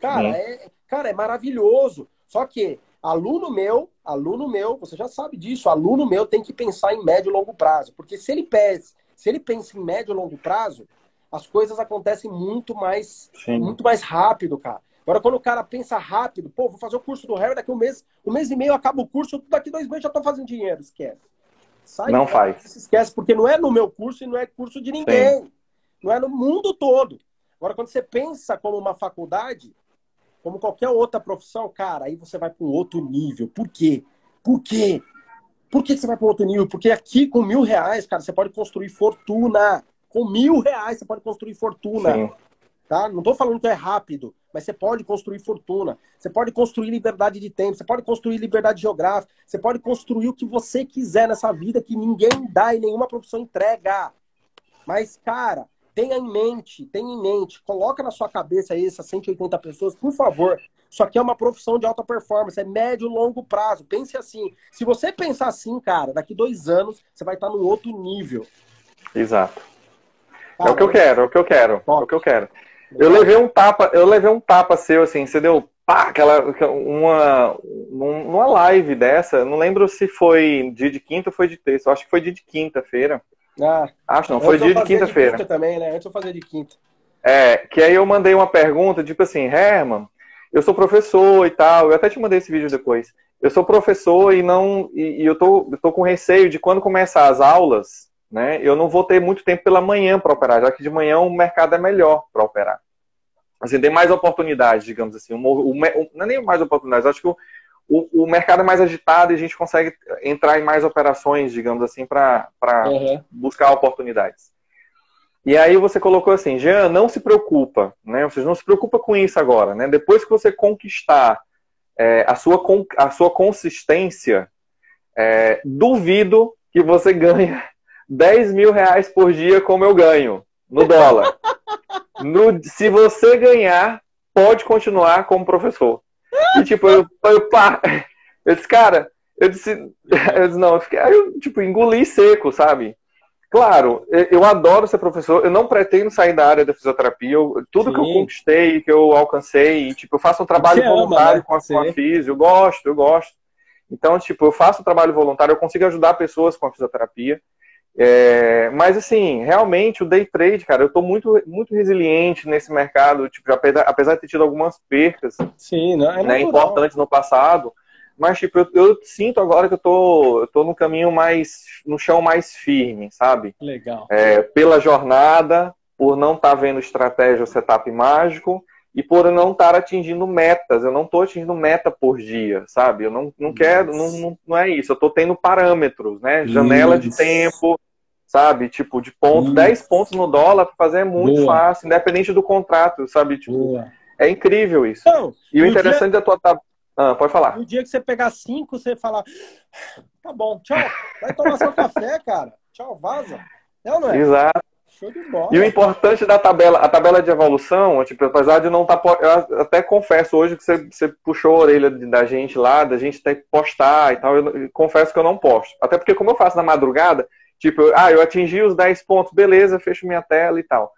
Cara, uhum. é, cara, é maravilhoso. Só que aluno meu, aluno meu, você já sabe disso, aluno meu tem que pensar em médio e longo prazo. Porque se ele pensa, se ele pensa em médio e longo prazo, as coisas acontecem muito mais, muito mais rápido, cara. Agora, quando o cara pensa rápido, pô, vou fazer o curso do Harry, daqui um mês, um mês e meio acaba o curso, daqui dois meses já tô fazendo dinheiro, esquece.
Sai não faz.
Se esquece, porque não é no meu curso e não é curso de ninguém. Sim. Não é no mundo todo. Agora, quando você pensa como uma faculdade, como qualquer outra profissão, cara, aí você vai para um outro nível. Por quê? Por quê? Por que você vai para outro nível? Porque aqui, com mil reais, cara, você pode construir fortuna. Com mil reais, você pode construir fortuna. Sim. Tá? Não estou falando que é rápido, mas você pode construir fortuna. Você pode construir liberdade de tempo. Você pode construir liberdade geográfica. Você pode construir o que você quiser nessa vida que ninguém dá e nenhuma profissão entrega. Mas, cara, tenha em mente, tenha em mente, coloca na sua cabeça aí essas 180 pessoas, por favor. Isso aqui é uma profissão de alta performance, é médio e longo prazo. Pense assim. Se você pensar assim, cara, daqui dois anos você vai estar num outro nível.
Exato. Cara, é o que eu quero, é o que eu quero, é o que eu quero. Eu levei um tapa, eu levei um tapa seu, assim, você deu pá, aquela, uma, uma live dessa, não lembro se foi dia de quinta ou foi de terça, eu acho que foi dia de quinta-feira. Ah, acho não, foi dia de quinta-feira.
Quinta também, né? Antes eu fazer de quinta.
É, que aí eu mandei uma pergunta, tipo assim, Herman, eu sou professor e tal, eu até te mandei esse vídeo depois. Eu sou professor e não e, e eu, tô, eu tô com receio de quando começar as aulas, né? Eu não vou ter muito tempo pela manhã para operar, já que de manhã o mercado é melhor para operar. Assim, tem mais oportunidades, digamos assim. O, o, o, não é nem mais oportunidades, acho que o, o, mercado é mais agitado e a gente consegue entrar em mais operações, digamos assim, para uhum. buscar oportunidades. E aí você colocou assim, Jean, não se preocupa, né? Você não se preocupa com isso agora, né? Depois que você conquistar é, a, sua, a sua consistência, é, duvido que você ganhe 10 mil reais por dia como eu ganho no dólar. No, se você ganhar, pode continuar como professor. E tipo, eu, eu, pá, eu disse, cara, eu disse, eu disse não, eu fiquei, eu, tipo, engoli seco, sabe? Claro, eu adoro ser professor, eu não pretendo sair da área da fisioterapia, eu, tudo Sim. que eu conquistei, que eu alcancei, tipo, eu faço um trabalho Você voluntário ama, né? com, a, com a eu gosto, eu gosto. Então, tipo, eu faço um trabalho voluntário, eu consigo ajudar pessoas com a fisioterapia. É, mas assim, realmente o day trade, cara, eu estou muito, muito resiliente nesse mercado, tipo, apesar, apesar de ter tido algumas percas
Sim, não, é
né, importantes no passado, mas tipo, eu, eu, sinto agora que eu tô, eu tô no caminho mais, no chão mais firme, sabe?
Legal.
É, pela jornada, por não estar tá vendo estratégia ou setup mágico, e por não estar atingindo metas. Eu não estou atingindo meta por dia, sabe? Eu não, não quero, não, não, não é isso. Eu estou tendo parâmetros, né? Janela isso. de tempo, sabe? Tipo, de ponto, Isso. 10 pontos no dólar para fazer é muito Boa. fácil, independente do contrato, sabe? Tipo, Boa. é incrível isso. Não, e o interessante dia... da tua ah, pode falar.
No dia que você pegar 5, você falar, tá bom, tchau, vai tomar seu café, cara. Tchau, vaza. É ou não é?
Exato. E o importante da tabela, a tabela de evolução, tipo, apesar de não estar. Tá, eu até confesso hoje que você, você puxou a orelha da gente lá, da gente ter que postar e tal. Eu confesso que eu não posto. Até porque, como eu faço na madrugada, Tipo, ah, eu atingi os 10 pontos, beleza, fecho minha tela e tal.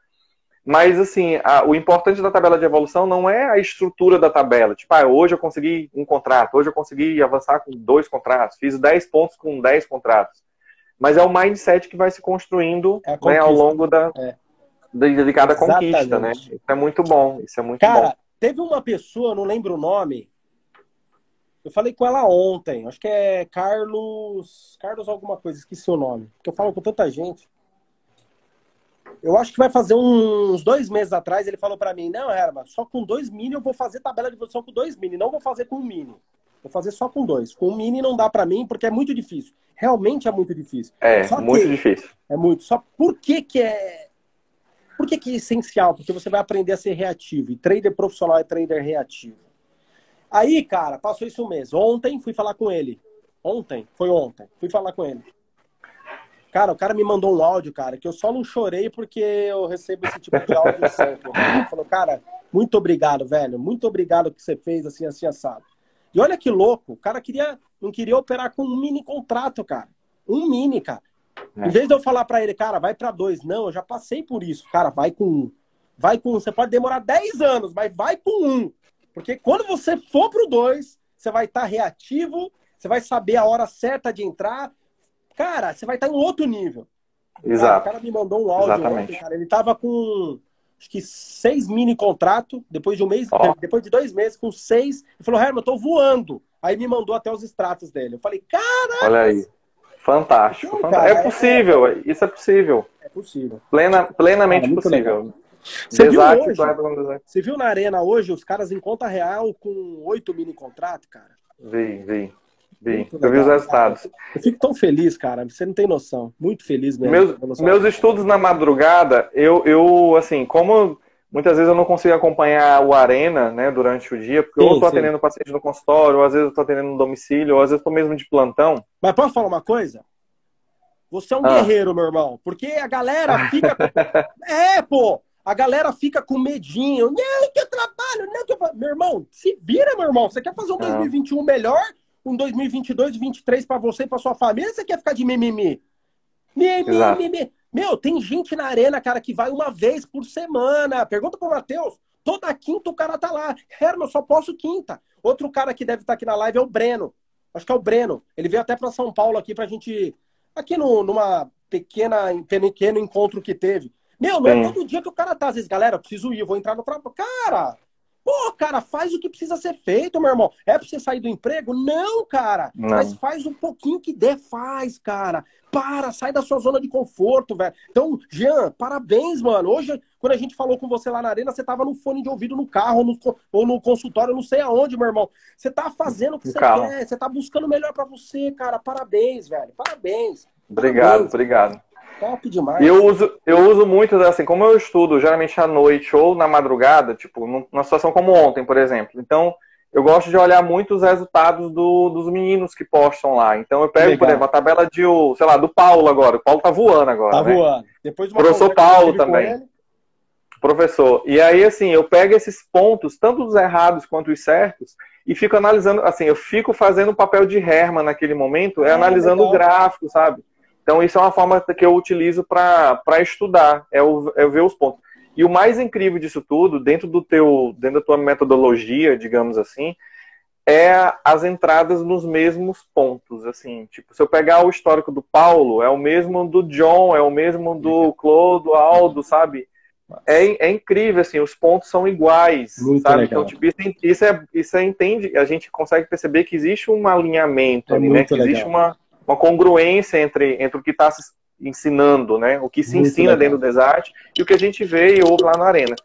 Mas, assim, a, o importante da tabela de evolução não é a estrutura da tabela. Tipo, ah, hoje eu consegui um contrato, hoje eu consegui avançar com dois contratos, fiz 10 pontos com 10 contratos. Mas é o mindset que vai se construindo é né, ao longo da, é. de, de cada Exatamente. conquista, né? Isso é muito bom, isso é muito
Cara,
bom.
teve uma pessoa, não lembro o nome, Eu falei com ela ontem, acho que é Carlos. Carlos alguma coisa, esqueci o nome. Porque eu falo com tanta gente. Eu acho que vai fazer uns dois meses atrás, ele falou para mim, não, Herma, só com dois mini eu vou fazer tabela de evolução com dois mini, não vou fazer com um mini. Vou fazer só com dois. Com um mini não dá para mim, porque é muito difícil. Realmente é muito difícil.
É, só muito difícil.
É muito. Só por que que é... Por que que é essencial? Porque você vai aprender a ser reativo. E trader profissional é trader reativo. Aí, cara, passou isso mesmo. Ontem fui falar com ele. Ontem? Foi ontem. Fui falar com ele. Cara, o cara me mandou um áudio, cara, que eu só não chorei porque eu recebo esse tipo de áudio sempre. Ele falou, cara, muito obrigado, velho. Muito obrigado que você fez assim, assim, assado. E olha que louco, o cara queria, não queria operar com um mini contrato, cara. Um mini, cara. É. Em vez de eu falar para ele, cara, vai para dois. Não, eu já passei por isso. Cara, vai com um. Vai com um. Você pode demorar 10 anos, mas vai com um. Porque quando você for pro dois, você vai estar tá reativo, você vai saber a hora certa de entrar, Cara, você vai estar em outro nível.
Exato.
Cara, o cara me mandou um áudio ontem, cara. Ele tava com acho que seis mini contrato, depois de um mês, oh. depois de dois meses, com seis. Ele falou, Herman, eu tô voando. Aí me mandou até os extratos dele. Eu falei, cara.
Olha aí. Fantástico. Então, cara, é possível, é... isso é possível.
É possível.
Plena, plenamente cara, possível.
Você viu, hoje, você viu na arena hoje os caras em conta real com oito mini contrato, cara?
Vi, vi. Vi, eu vi os resultados.
Eu fico tão feliz, cara. Você não tem noção. Muito feliz
mesmo. Meus, meus estudos na madrugada, eu, eu, assim, como muitas vezes eu não consigo acompanhar o Arena, né, durante o dia, porque sim, ou eu tô sim. atendendo paciente no consultório, ou às vezes eu tô atendendo no domicílio, ou às vezes eu tô mesmo de plantão.
Mas posso falar uma coisa? Você é um ah. guerreiro, meu irmão. Porque a galera fica. é, pô! A galera fica com medinho. Não, que eu trabalho, não, que eu. Meu irmão, se vira, meu irmão. Você quer fazer um 2021 ah. melhor? Um 2022, 2023 para você e para sua família, você quer ficar de mimimi? Mimimi. Meu, tem gente na arena, cara, que vai uma vez por semana. Pergunta pro Matheus. Toda quinta o cara tá lá. Herman, só posso quinta. Outro cara que deve estar tá aqui na live é o Breno. Acho que é o Breno. Ele veio até para São Paulo aqui pra gente. Aqui no, numa pequena, pequeno encontro que teve. Meu, não é todo dia que o cara tá. Às vezes, galera, preciso ir, vou entrar no trabalho. Cara, Pô, cara, faz o que precisa ser feito, meu irmão. É pra você sair do emprego? Não, cara. Não. Mas faz um pouquinho que der, faz, cara. Para, sai da sua zona de conforto, velho. Então, Jean, parabéns, mano. Hoje, quando a gente falou com você lá na arena, você tava no fone de ouvido no carro, no, ou no consultório, não sei aonde, meu irmão. Você tá fazendo o que no você carro. quer, você tá buscando o melhor para você, cara. Parabéns, velho. Parabéns.
Obrigado,
parabéns.
obrigado.
Top demais.
Eu uso, eu uso muito, assim, como eu estudo geralmente à noite ou na madrugada, tipo, numa situação como ontem, por exemplo. Então, eu gosto de olhar muito os resultados do, dos meninos que postam lá. Então, eu pego, Legal. por exemplo, a tabela de, sei lá, do Paulo agora. O Paulo tá voando agora. Tá né? voando. Depois de uma Professor Paulo também. Professor. E aí, assim, eu pego esses pontos, tanto os errados quanto os certos, e fico analisando, assim, eu fico fazendo o papel de Herman naquele momento, é, é analisando legal. o gráfico, sabe? Então, isso é uma forma que eu utilizo para estudar, é, o, é ver os pontos. E o mais incrível disso tudo, dentro do teu, dentro da tua metodologia, digamos assim, é as entradas nos mesmos pontos, assim, tipo, se eu pegar o histórico do Paulo, é o mesmo do John, é o mesmo do Clodo, Aldo, sabe? É, é incrível, assim, os pontos são iguais, Muito sabe? Legal. Então, tipo, isso, isso, é, isso é, entende, a gente consegue perceber que existe um alinhamento é ali, né? Que legal. existe uma, uma congruência entre, entre o que está se ensinando, né? O que se Muito ensina legal. dentro do desarte e o que a gente vê e ouve lá na arena.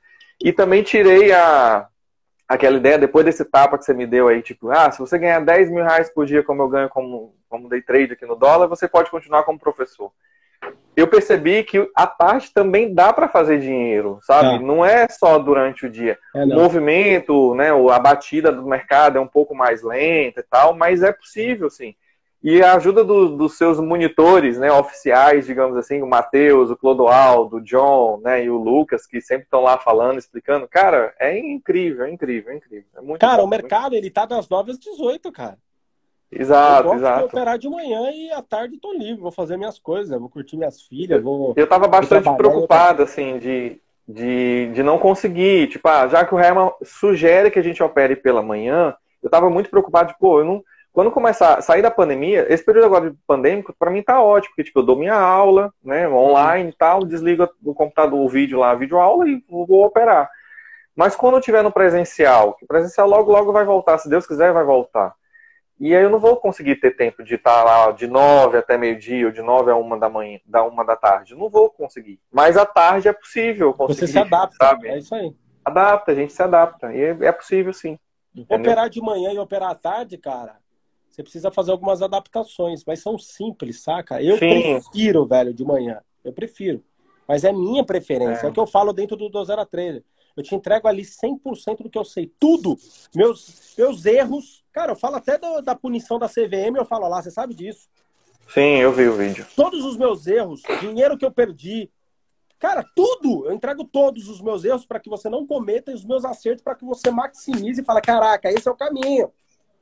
E também tirei a, aquela ideia, depois desse tapa que você me deu aí, tipo, ah, se você ganhar 10 mil reais por dia, como eu ganho como, como day trade aqui no dólar, você pode continuar como professor. Eu percebi que a tarde também dá para fazer dinheiro, sabe? Tá. Não é só durante o dia. É, o movimento, né, a batida do mercado é um pouco mais lenta e tal, mas é possível, sim. E a ajuda do, dos seus monitores, né, oficiais, digamos assim, o Matheus, o Clodoaldo, o John, né, e o Lucas, que sempre estão lá falando, explicando. Cara, é incrível, é incrível, é incrível. É muito
cara,
bom,
o mercado, ele tá das 9 às 18, cara.
Exato, eu exato.
Eu operar de manhã e à tarde tô livre, vou fazer minhas coisas, vou curtir minhas filhas, vou...
Eu tava bastante preocupado, assim, de, de, de não conseguir, tipo, ah, já que o Herman sugere que a gente opere pela manhã, eu tava muito preocupado de, pô, eu não quando começar a sair da pandemia, esse período agora de pandêmico, para mim tá ótimo, porque tipo, eu dou minha aula, né, online e tal, desligo o computador, o vídeo lá, a vídeo aula e vou operar. Mas quando eu tiver no presencial, que presencial logo logo vai voltar, se Deus quiser vai voltar. E aí eu não vou conseguir ter tempo de estar lá de nove até meio-dia, ou de nove a uma da manhã, da uma da tarde. Não vou conseguir. Mas à tarde é possível conseguir.
Você se adapta, sabe? É isso aí.
Adapta, a gente se adapta. E é possível sim.
Entendeu? Operar de manhã e operar à tarde, cara, você precisa fazer algumas adaptações, mas são simples, saca? Eu sim. prefiro, velho, de manhã. Eu prefiro. Mas é minha preferência. É, é o que eu falo dentro do 203. Eu te entrego ali 100% do que eu sei. Tudo. Meus, meus erros. Cara, eu falo até do, da punição da CVM, eu falo lá, você sabe disso.
Sim, eu vi o vídeo.
Todos os meus erros, dinheiro que eu perdi. Cara, tudo. Eu entrego todos os meus erros para que você não cometa e os meus acertos para que você maximize e fale, caraca, esse é o caminho.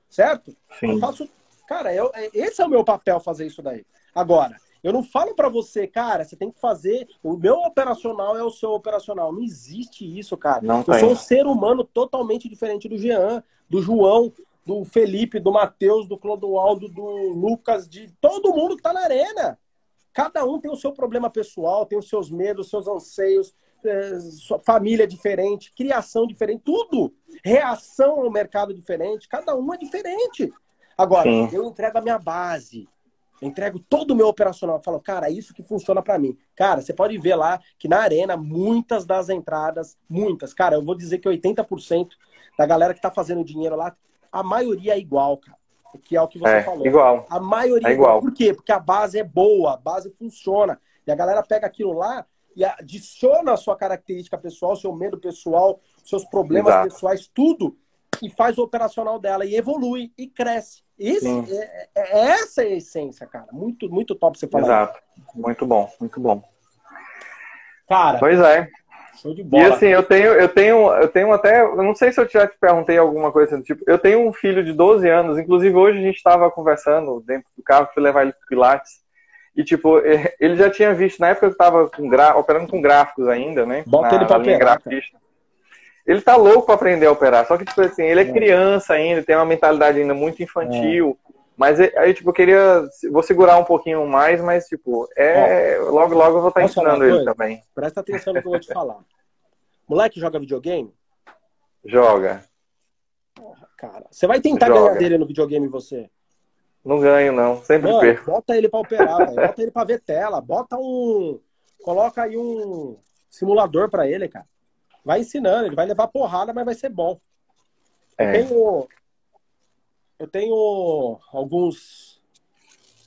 Certo? Sim. Eu faço. Cara, eu, é, esse é o meu papel fazer isso daí. Agora, eu não falo para você, cara, você tem que fazer. O meu operacional é o seu operacional. Não existe isso, cara. Não eu tem. sou um ser humano totalmente diferente do Jean, do João, do Felipe, do Matheus, do Clodoaldo, do Lucas, de todo mundo que tá na arena. Cada um tem o seu problema pessoal, tem os seus medos, seus anseios, família diferente, criação diferente, tudo. Reação ao mercado diferente, cada um é diferente. Agora, Sim. eu entrego a minha base. Eu entrego todo o meu operacional. Eu falo, cara, é isso que funciona para mim. Cara, você pode ver lá que na arena, muitas das entradas, muitas, cara, eu vou dizer que 80% da galera que tá fazendo dinheiro lá, a maioria é igual, cara. Que é o que você é, falou.
Igual.
A maioria é, é igual. Por quê? Porque a base é boa, a base funciona. E a galera pega aquilo lá e adiciona a sua característica pessoal, seu medo pessoal, seus problemas Exato. pessoais, tudo, e faz o operacional dela e evolui e cresce. Esse, é, é, é, essa é a essência, cara. Muito, muito top você falar.
Exato. Muito bom, muito bom.
Cara.
Pois é. Show de bola. E assim, eu tenho, eu tenho, eu tenho até, eu não sei se eu já te perguntei alguma coisa do tipo. Eu tenho um filho de 12 anos, inclusive hoje a gente estava conversando dentro do carro, fui levar ele pro Pilates. E, tipo, ele já tinha visto, na época eu estava operando com gráficos ainda, né?
Bota
na,
ele pra operar,
ele tá louco para aprender a operar, só que, tipo assim, ele é, é criança ainda, tem uma mentalidade ainda muito infantil. É. Mas aí, tipo, eu queria. Vou segurar um pouquinho mais, mas, tipo, é. Ó, logo, logo eu vou estar tá ensinando ele também.
Presta atenção no que eu vou te falar. Moleque joga videogame?
Joga.
Porra, cara. Você vai tentar joga. ganhar dele no videogame você?
Não ganho, não. Sempre Mano, perco.
Bota ele pra operar, bota ele pra ver tela. Bota um. Coloca aí um simulador pra ele, cara vai ensinando, ele vai levar porrada, mas vai ser bom. É. Eu tenho. Eu tenho alguns.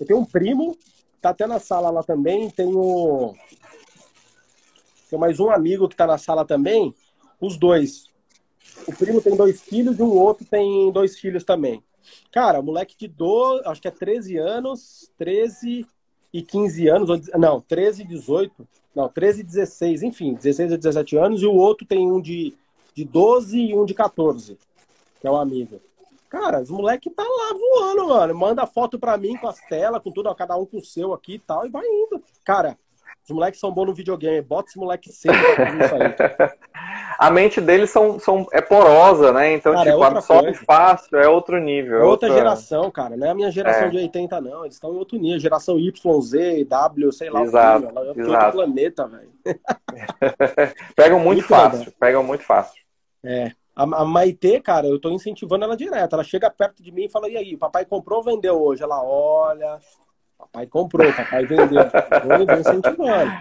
Eu tenho um primo, tá até na sala lá também. Tenho. Tem mais um amigo que tá na sala também. Os dois. O primo tem dois filhos e o outro tem dois filhos também. Cara, moleque de 12, acho que é 13 anos, 13 e 15 anos, não, 13 e 18, não, 13 e 16, enfim, 16 e 17 anos, e o outro tem um de, de 12 e um de 14, que é um amigo. Cara, os moleque tá lá voando, mano. Manda foto pra mim com as telas, com tudo, ó, cada um com o seu aqui e tal, e vai indo. Cara, os moleques são bons no videogame. Bota esse moleque sempre pra fazer isso aí.
a mente deles são, são, é porosa, né? Então, cara, tipo, é absorve fácil, é outro nível.
É outra, outra, geração, cara. Não é a minha geração é. de 80, não. Eles estão em outro nível. Geração Y, Z, W, sei lá.
Exato, o que,
é outro planeta, velho.
Pegam muito, muito fácil. Legal. Pegam muito fácil.
É. A, a Maitê, cara, eu tô incentivando ela direto. Ela chega perto de mim e fala, e aí, papai comprou ou vendeu hoje? Ela olha, papai comprou, papai vendeu. Eu vou incentivando.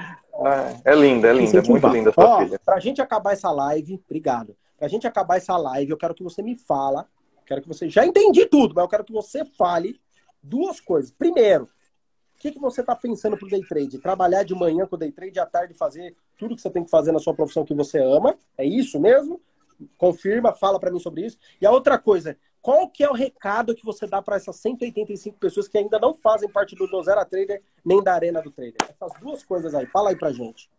É, é linda, é linda, muito linda a sua
Ó, filha. Pra gente acabar essa live, obrigado. Pra gente acabar essa live, eu quero que você me fala, quero que você, já entendi tudo, mas eu quero que você fale duas coisas. Primeiro, o que, que você está pensando pro day trade? Trabalhar de manhã com o day trade, à tarde fazer tudo que você tem que fazer na sua profissão que você ama? É isso mesmo? Confirma, fala para mim sobre isso. E a outra coisa, qual que é o recado que você dá para essas 185 pessoas que ainda não fazem parte do Do Zero Trader nem da Arena do Trader? Essas duas coisas aí, fala aí pra gente.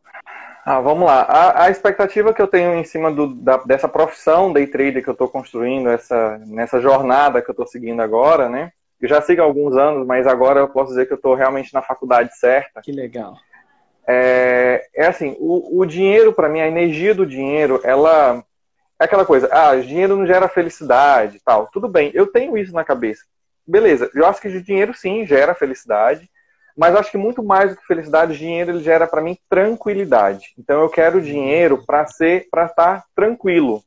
Ah, vamos lá. A, a expectativa que eu tenho em cima do, da, dessa profissão day trader que eu estou construindo, essa, nessa jornada que eu estou seguindo agora, né? Eu já sigo há alguns anos, mas agora eu posso dizer que eu estou realmente na faculdade certa.
Que legal.
É, é assim, o, o dinheiro para mim, a energia do dinheiro, ela é aquela coisa, ah, dinheiro não gera felicidade tal. Tudo bem, eu tenho isso na cabeça. Beleza, eu acho que dinheiro sim gera felicidade, mas acho que muito mais do que felicidade, dinheiro ele gera para mim tranquilidade. Então eu quero dinheiro para ser, para estar tranquilo.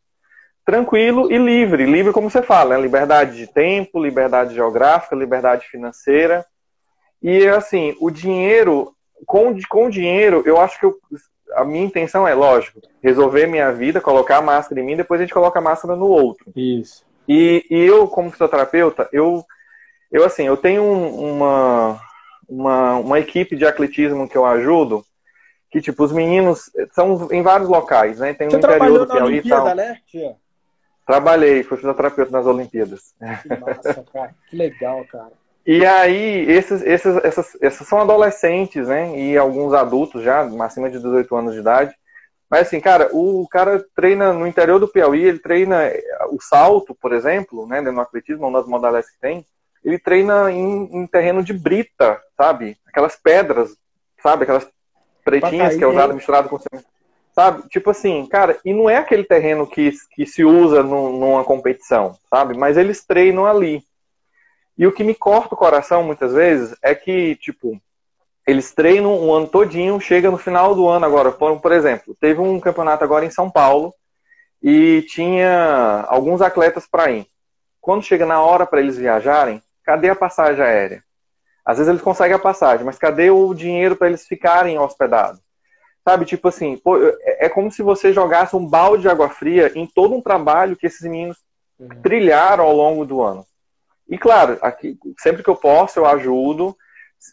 tranquilo e livre. Livre, como você fala, né? liberdade de tempo, liberdade geográfica, liberdade financeira. E, assim, o dinheiro, com, com o dinheiro, eu acho que eu, a minha intenção é, lógico, resolver minha vida, colocar a máscara em mim, depois a gente coloca a máscara no outro.
Isso.
E, e eu, como fisioterapeuta, eu, eu assim, eu tenho uma, uma, uma equipe de atletismo que eu ajudo, que, tipo, os meninos são em vários locais, né? Tem
no interior do Piauí e tal. Né, tia?
Trabalhei, fui fisioterapeuta nas Olimpíadas.
Que massa, cara. Que legal, cara.
E aí, esses, esses, essas, essas são adolescentes, né? E alguns adultos já, acima de 18 anos de idade. Mas assim, cara, o cara treina no interior do Piauí, ele treina o salto, por exemplo, né? No atletismo, uma das modalidades que tem, ele treina em, em terreno de brita, sabe? Aquelas pedras, sabe? Aquelas pretinhas que é usado misturado com cimento. Sabe? Tipo assim, cara, e não é aquele terreno que, que se usa no, numa competição, sabe? Mas eles treinam ali. E o que me corta o coração muitas vezes é que, tipo, eles treinam o ano todinho, chega no final do ano agora. Por, por exemplo, teve um campeonato agora em São Paulo e tinha alguns atletas para ir. Quando chega na hora para eles viajarem, cadê a passagem aérea? Às vezes eles conseguem a passagem, mas cadê o dinheiro para eles ficarem hospedados? Sabe, tipo assim, pô, é, é como se você jogasse um balde de água fria em todo um trabalho que esses meninos uhum. trilharam ao longo do ano. E claro, aqui, sempre que eu posso, eu ajudo.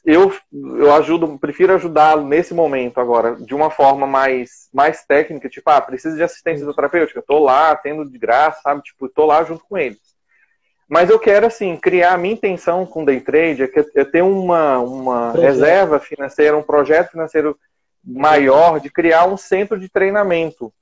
Eu, eu ajudo, prefiro ajudá-lo nesse momento agora, de uma forma mais, mais técnica, tipo, ah, preciso de assistência terapêutica, tô lá, tendo de graça, sabe? Tipo, tô lá junto com eles. Mas eu quero, assim, criar a minha intenção com o day trade, é que eu tenho uma, uma reserva financeira, um projeto financeiro maior de criar um centro de treinamento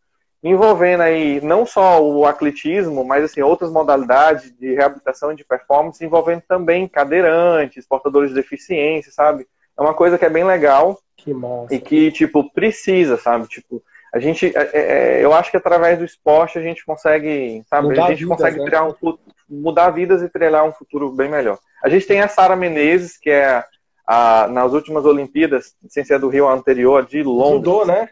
envolvendo aí não só o atletismo, mas assim outras modalidades de reabilitação e de performance, envolvendo também cadeirantes, portadores de deficiência, sabe? É uma coisa que é bem legal
que
e que tipo precisa, sabe? Tipo a gente, é, é, é, eu acho que através do esporte a gente consegue, sabe? Mudar a gente vidas, consegue né? criar um mudar vidas e treinar um futuro bem melhor. A gente tem a Sara Menezes, que é a, nas últimas Olimpíadas, sem ser do Rio anterior, de Londres.
Judô, né?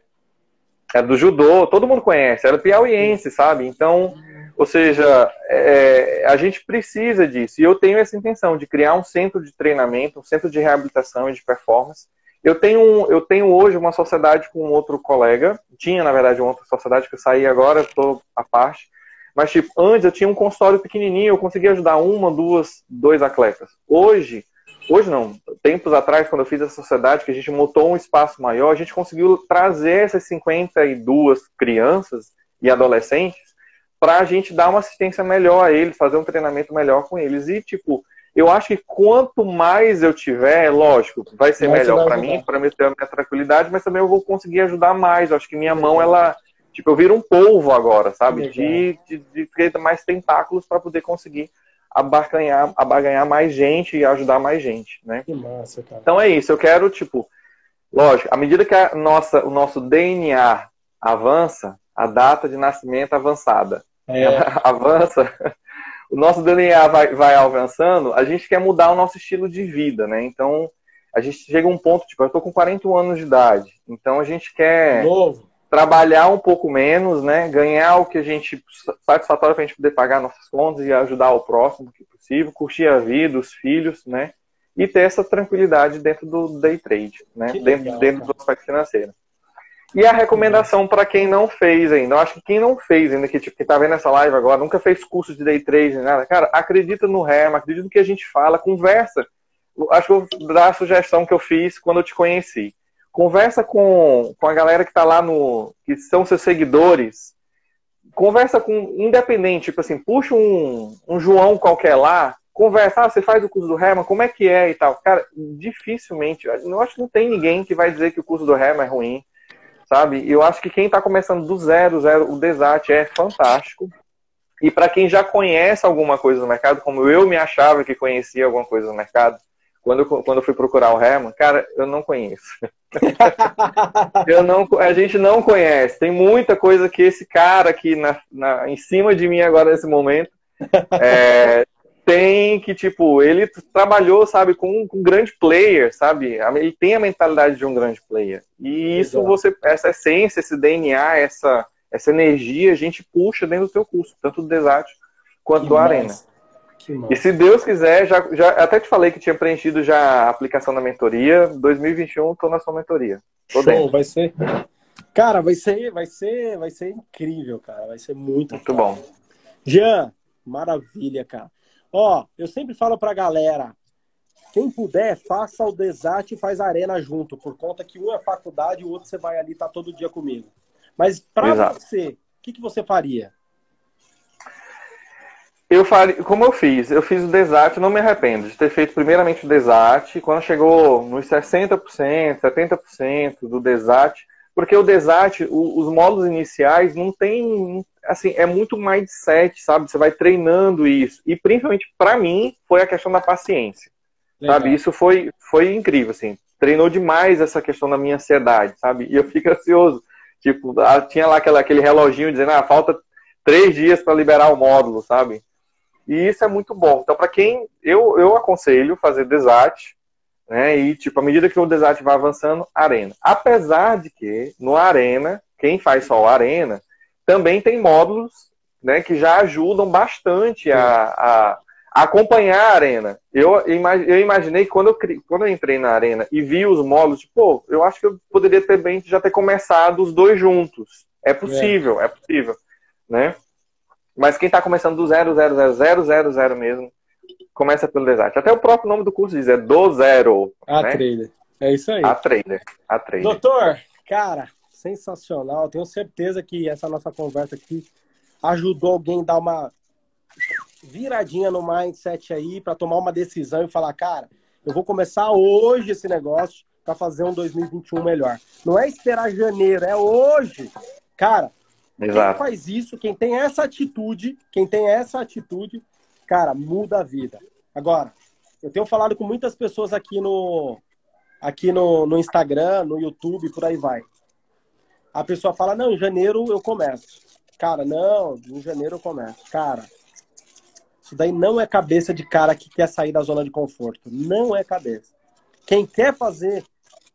Era do judô, todo mundo conhece, era piauiense, sabe? Então, ou seja, é, a gente precisa disso. E eu tenho essa intenção de criar um centro de treinamento, um centro de reabilitação e de performance. Eu tenho, eu tenho hoje uma sociedade com outro colega, tinha, na verdade, uma outra sociedade que eu saí agora, estou à parte. Mas, tipo, antes eu tinha um consultório pequenininho, eu conseguia ajudar uma, duas, dois atletas. Hoje, hoje não, tempos atrás, quando eu fiz a sociedade, que a gente montou um espaço maior, a gente conseguiu trazer essas 52 crianças e adolescentes para a gente dar uma assistência melhor a eles, fazer um treinamento melhor com eles. E, tipo, eu acho que quanto mais eu tiver, lógico, vai ser melhor para mim, para mim ter a minha tranquilidade, mas também eu vou conseguir ajudar mais. Eu acho que minha mão, ela. Tipo, eu viro um polvo agora, sabe? De, de, de ter mais tentáculos para poder conseguir abarcanhar, abarganhar mais gente e ajudar mais gente, né?
Que massa, cara.
Então é isso, eu quero, tipo, lógico, à medida que a nossa, o nosso DNA avança, a data de nascimento avançada é. avança, o nosso DNA vai, vai avançando, a gente quer mudar o nosso estilo de vida, né? Então, a gente chega a um ponto, tipo, eu tô com 41 anos de idade, então a gente quer...
Novo
trabalhar um pouco menos, né? Ganhar o que a gente satisfatório para a gente poder pagar nossas contas e ajudar o próximo que possível, curtir a vida, os filhos, né? E ter essa tranquilidade dentro do day trade, né? Que dentro, legal, dentro do aspecto financeiro. E a recomendação para quem não fez ainda, eu acho que quem não fez ainda, que, tipo, que tá vendo essa live agora, nunca fez curso de day trade, nada, cara, acredita no REM, acredita no que a gente fala, conversa. Acho que eu vou dar a sugestão que eu fiz quando eu te conheci conversa com, com a galera que está lá no. que são seus seguidores. Conversa com. Independente, tipo assim, puxa um, um João qualquer lá, conversa, ah, você faz o curso do Herman, como é que é e tal. Cara, dificilmente, eu acho que não tem ninguém que vai dizer que o curso do Herman é ruim, sabe? Eu acho que quem está começando do zero, zero, o Desat é fantástico. E para quem já conhece alguma coisa no mercado, como eu me achava que conhecia alguma coisa no mercado, quando eu, quando eu fui procurar o Herman, cara, eu não conheço. eu não, a gente não conhece. Tem muita coisa que esse cara aqui na, na, em cima de mim agora nesse momento é, tem que, tipo, ele trabalhou, sabe, com, com um grande player, sabe? Ele tem a mentalidade de um grande player. E isso Exato. você, essa essência, esse DNA, essa, essa energia a gente puxa dentro do teu curso, tanto do Desate quanto que do massa. Arena. E se Deus quiser, já, já até te falei que tinha preenchido já a aplicação da mentoria. 2021 tô na sua mentoria. Tô
Show, dentro. vai ser. Cara, vai ser, vai ser, vai ser incrível, cara. Vai ser muito.
Muito bom.
Jean, maravilha, cara. Ó, eu sempre falo pra galera, quem puder, faça o Desate e faz a arena junto, por conta que um é faculdade e o outro você vai ali tá todo dia comigo. Mas para você, o que, que você faria?
Eu faria, como eu fiz, eu fiz o Desate, não me arrependo de ter feito primeiramente o Desate, quando chegou nos 60%, 70% do Desate, porque o Desate, o, os módulos iniciais não tem, assim, é muito mindset, sabe? Você vai treinando isso. E principalmente para mim foi a questão da paciência. Legal. Sabe? Isso foi foi incrível, assim. Treinou demais essa questão da minha ansiedade, sabe? E eu fico ansioso. Tipo, tinha lá aquela, aquele reloginho dizendo, ah, falta três dias para liberar o módulo, sabe? E isso é muito bom. Então, para quem eu, eu aconselho fazer desate, né? E tipo, à medida que o desate vai avançando, arena. Apesar de que no arena, quem faz só o arena, também tem módulos, né, que já ajudam bastante a, a, acompanhar a arena. Eu, eu imaginei quando eu, quando eu entrei na arena e vi os módulos, tipo, pô, eu acho que eu poderia ter bem já ter começado os dois juntos. É possível, é, é possível, né? Mas quem está começando do zero, zero, zero, zero, zero, zero mesmo, começa pelo desastre. Até o próprio nome do curso diz, é do zero.
A né? trader. É isso aí.
A trader. A trader.
Doutor, cara, sensacional. Tenho certeza que essa nossa conversa aqui ajudou alguém a dar uma viradinha no mindset aí para tomar uma decisão e falar, cara, eu vou começar hoje esse negócio para fazer um 2021 melhor. Não é esperar janeiro, é hoje. Cara, Exato. Quem faz isso, quem tem essa atitude, quem tem essa atitude, cara, muda a vida. Agora, eu tenho falado com muitas pessoas aqui no aqui no, no Instagram, no YouTube, por aí vai. A pessoa fala: "Não, em janeiro eu começo". Cara, não, em janeiro eu começo. Cara, isso daí não é cabeça de cara que quer sair da zona de conforto. Não é cabeça. Quem quer fazer,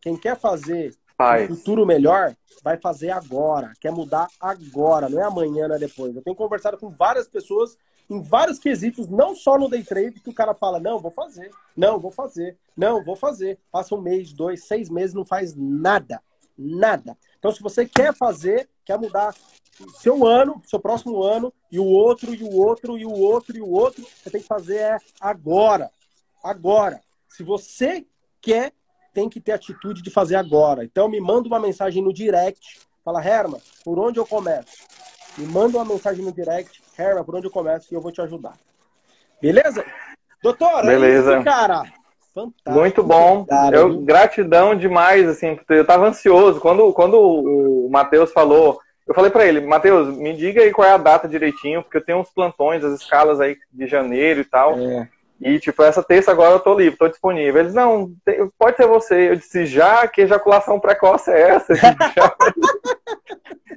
quem quer fazer Faz. um futuro melhor, vai fazer agora, quer mudar agora, não é amanhã, não é depois. Eu tenho conversado com várias pessoas em vários quesitos, não só no day trade, que o cara fala, não, vou fazer, não, vou fazer, não, vou fazer. Passa um mês, dois, seis meses, não faz nada, nada. Então, se você quer fazer, quer mudar seu ano, seu próximo ano, e o outro, e o outro, e o outro, e o outro, você tem que fazer é agora, agora. Se você quer tem que ter atitude de fazer agora. Então, me manda uma mensagem no direct. Fala, Herman, por onde eu começo? Me manda uma mensagem no direct. Herman, por onde eu começo? E eu vou te ajudar. Beleza? Doutor,
Beleza. É isso,
cara.
Fantástico. Muito bom. Cara, eu, gratidão demais, assim, eu tava ansioso. Quando, quando o Matheus falou, eu falei para ele, Matheus, me diga aí qual é a data direitinho, porque eu tenho uns plantões, as escalas aí de janeiro e tal. É. E, tipo, essa terça agora eu tô livre, tô disponível. Eles, não, pode ser você. Eu disse, já que ejaculação precoce é essa?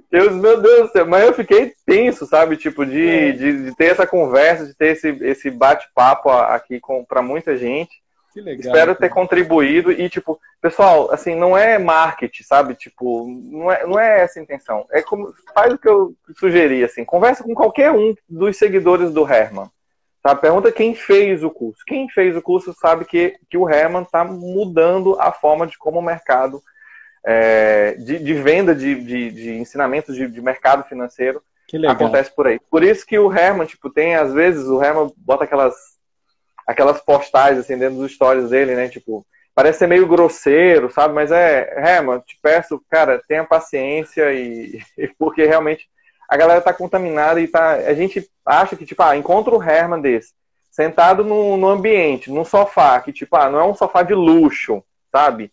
Deus, meu Deus do céu. Mas eu fiquei tenso, sabe? Tipo, de, é. de, de, ter essa conversa, de ter esse, esse bate-papo aqui com, pra muita gente. Que legal. Espero ter contribuído. E, tipo, pessoal, assim, não é marketing, sabe? Tipo, não é, não é essa a intenção. É como, faz o que eu sugeri, assim. Conversa com qualquer um dos seguidores do Herman Tá? Pergunta quem fez o curso. Quem fez o curso sabe que, que o Herman está mudando a forma de como o mercado é, de, de, venda de, de, de ensinamentos de, de, mercado financeiro acontece por aí. Por isso que o Herman, tipo, tem, às vezes, o Herman bota aquelas, aquelas postais assim dentro dos stories dele, né? Tipo, parece ser meio grosseiro, sabe? Mas é, Herman, te peço, cara, tenha paciência e, e porque realmente a galera tá contaminada e tá. A gente acha que, tipo, ah, encontra o Herman desse, sentado no, no ambiente, num sofá, que, tipo, ah, não é um sofá de luxo, sabe?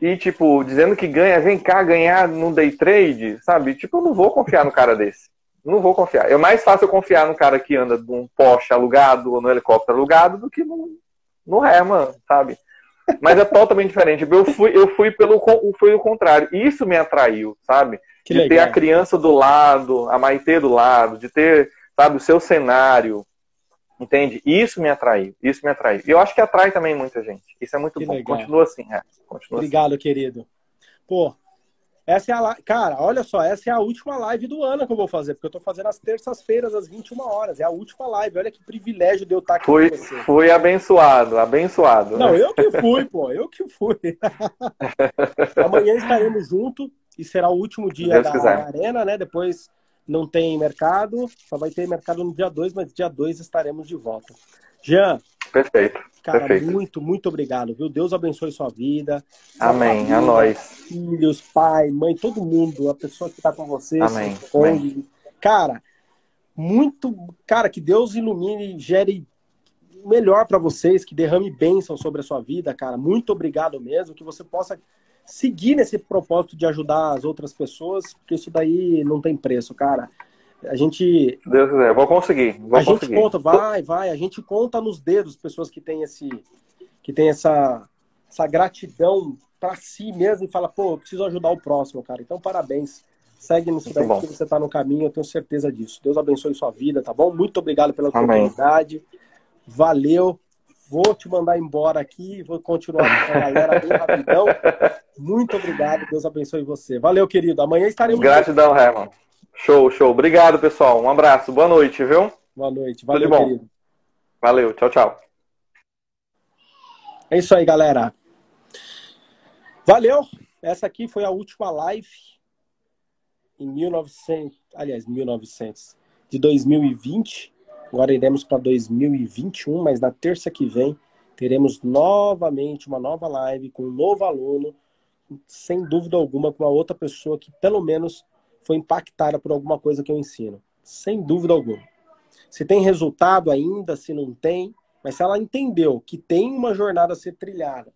E, tipo, dizendo que ganha, vem cá ganhar no day trade, sabe? Tipo, eu não vou confiar no cara desse. Não vou confiar. É mais fácil eu confiar no cara que anda num Porsche alugado ou no helicóptero alugado do que no, no Herman, sabe? Mas é totalmente diferente. Eu fui, eu fui pelo fui o contrário. Isso me atraiu, sabe? Que de legal. ter a criança do lado, a Maitê do lado, de ter, sabe, o seu cenário. Entende? Isso me atraiu. Isso me atraiu. E eu acho que atrai também muita gente. Isso é muito que bom. Legal. Continua assim, é. Continua
Obrigado, assim. querido. Pô, Essa é a. Cara, olha só, essa é a última live do ano que eu vou fazer, porque eu tô fazendo às terças-feiras, às 21 horas. É a última live. Olha que privilégio de eu estar aqui
fui, com você. Fui abençoado, abençoado.
Não, eu que fui, pô, eu que fui. Amanhã estaremos juntos e será o último dia da, da, Arena, né? Depois não tem mercado, só vai ter mercado no dia 2, mas dia 2 estaremos de volta. Jean.
Perfeito.
Cara,
perfeito.
muito, muito obrigado, viu? Deus abençoe sua vida.
Amém. Família, a nós.
Filhos, pai, mãe, todo mundo, a pessoa que está com você.
Amém.
Amém. Cara, muito. Cara, que Deus ilumine e gere melhor para vocês, que derrame bênção sobre a sua vida, cara. Muito obrigado mesmo. Que você possa seguir nesse propósito de ajudar as outras pessoas, porque isso daí não tem preço, cara. A gente.
Deus quiser, vou conseguir. Vou
a
conseguir.
gente conta, vai, vai. A gente conta nos dedos pessoas que têm esse, que tem essa, essa gratidão para si mesmo e fala, pô, eu preciso ajudar o próximo, cara. Então, parabéns. Segue nisso daí que você está no caminho, eu tenho certeza disso. Deus abençoe sua vida, tá bom? Muito obrigado pela oportunidade. Valeu. Vou te mandar embora aqui, vou continuar com a galera bem rapidão. Muito obrigado, Deus abençoe você. Valeu, querido. Amanhã estaremos.
Gratidão, Herman. Show, show. Obrigado, pessoal. Um abraço. Boa noite, viu?
Boa noite. Valeu, Tudo bom. querido.
Valeu. Tchau, tchau.
É isso aí, galera. Valeu. Essa aqui foi a última live em 1900, aliás, 1900, de 2020. Agora iremos para 2021, mas na terça que vem teremos novamente uma nova live com um novo aluno, sem dúvida alguma, com uma outra pessoa que pelo menos foi impactada por alguma coisa que eu ensino. Sem dúvida alguma. Se tem resultado ainda, se não tem, mas se ela entendeu que tem uma jornada a ser trilhada,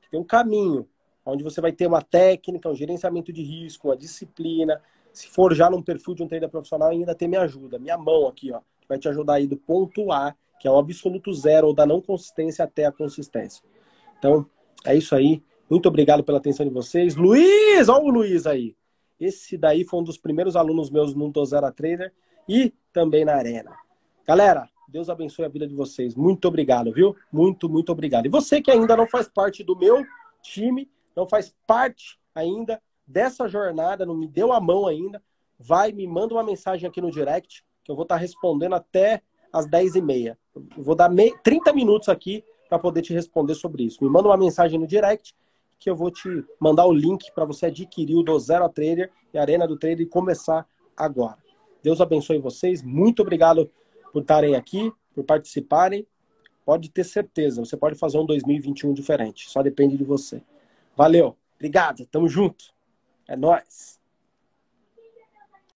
que tem um caminho, onde você vai ter uma técnica, um gerenciamento de risco, uma disciplina, se for já num perfil de um trader profissional, ainda tem minha ajuda, minha mão aqui, ó, vai te ajudar aí do ponto A, que é o absoluto zero, ou da não consistência até a consistência. Então, é isso aí. Muito obrigado pela atenção de vocês. Luiz! Olha o Luiz aí. Esse daí foi um dos primeiros alunos meus no Dozera Trader e também na Arena. Galera, Deus abençoe a vida de vocês. Muito obrigado, viu? Muito, muito obrigado. E você que ainda não faz parte do meu time, não faz parte ainda dessa jornada, não me deu a mão ainda, vai, me manda uma mensagem aqui no direct, que eu vou estar respondendo até às 10h30. vou dar 30 minutos aqui para poder te responder sobre isso. Me manda uma mensagem no direct que eu vou te mandar o link para você adquirir o do Zero a Trader e a Arena do Trader e começar agora. Deus abençoe vocês. Muito obrigado por estarem aqui, por participarem. Pode ter certeza, você pode fazer um 2021 diferente. Só depende de você. Valeu. Obrigado. Tamo junto. É nóis.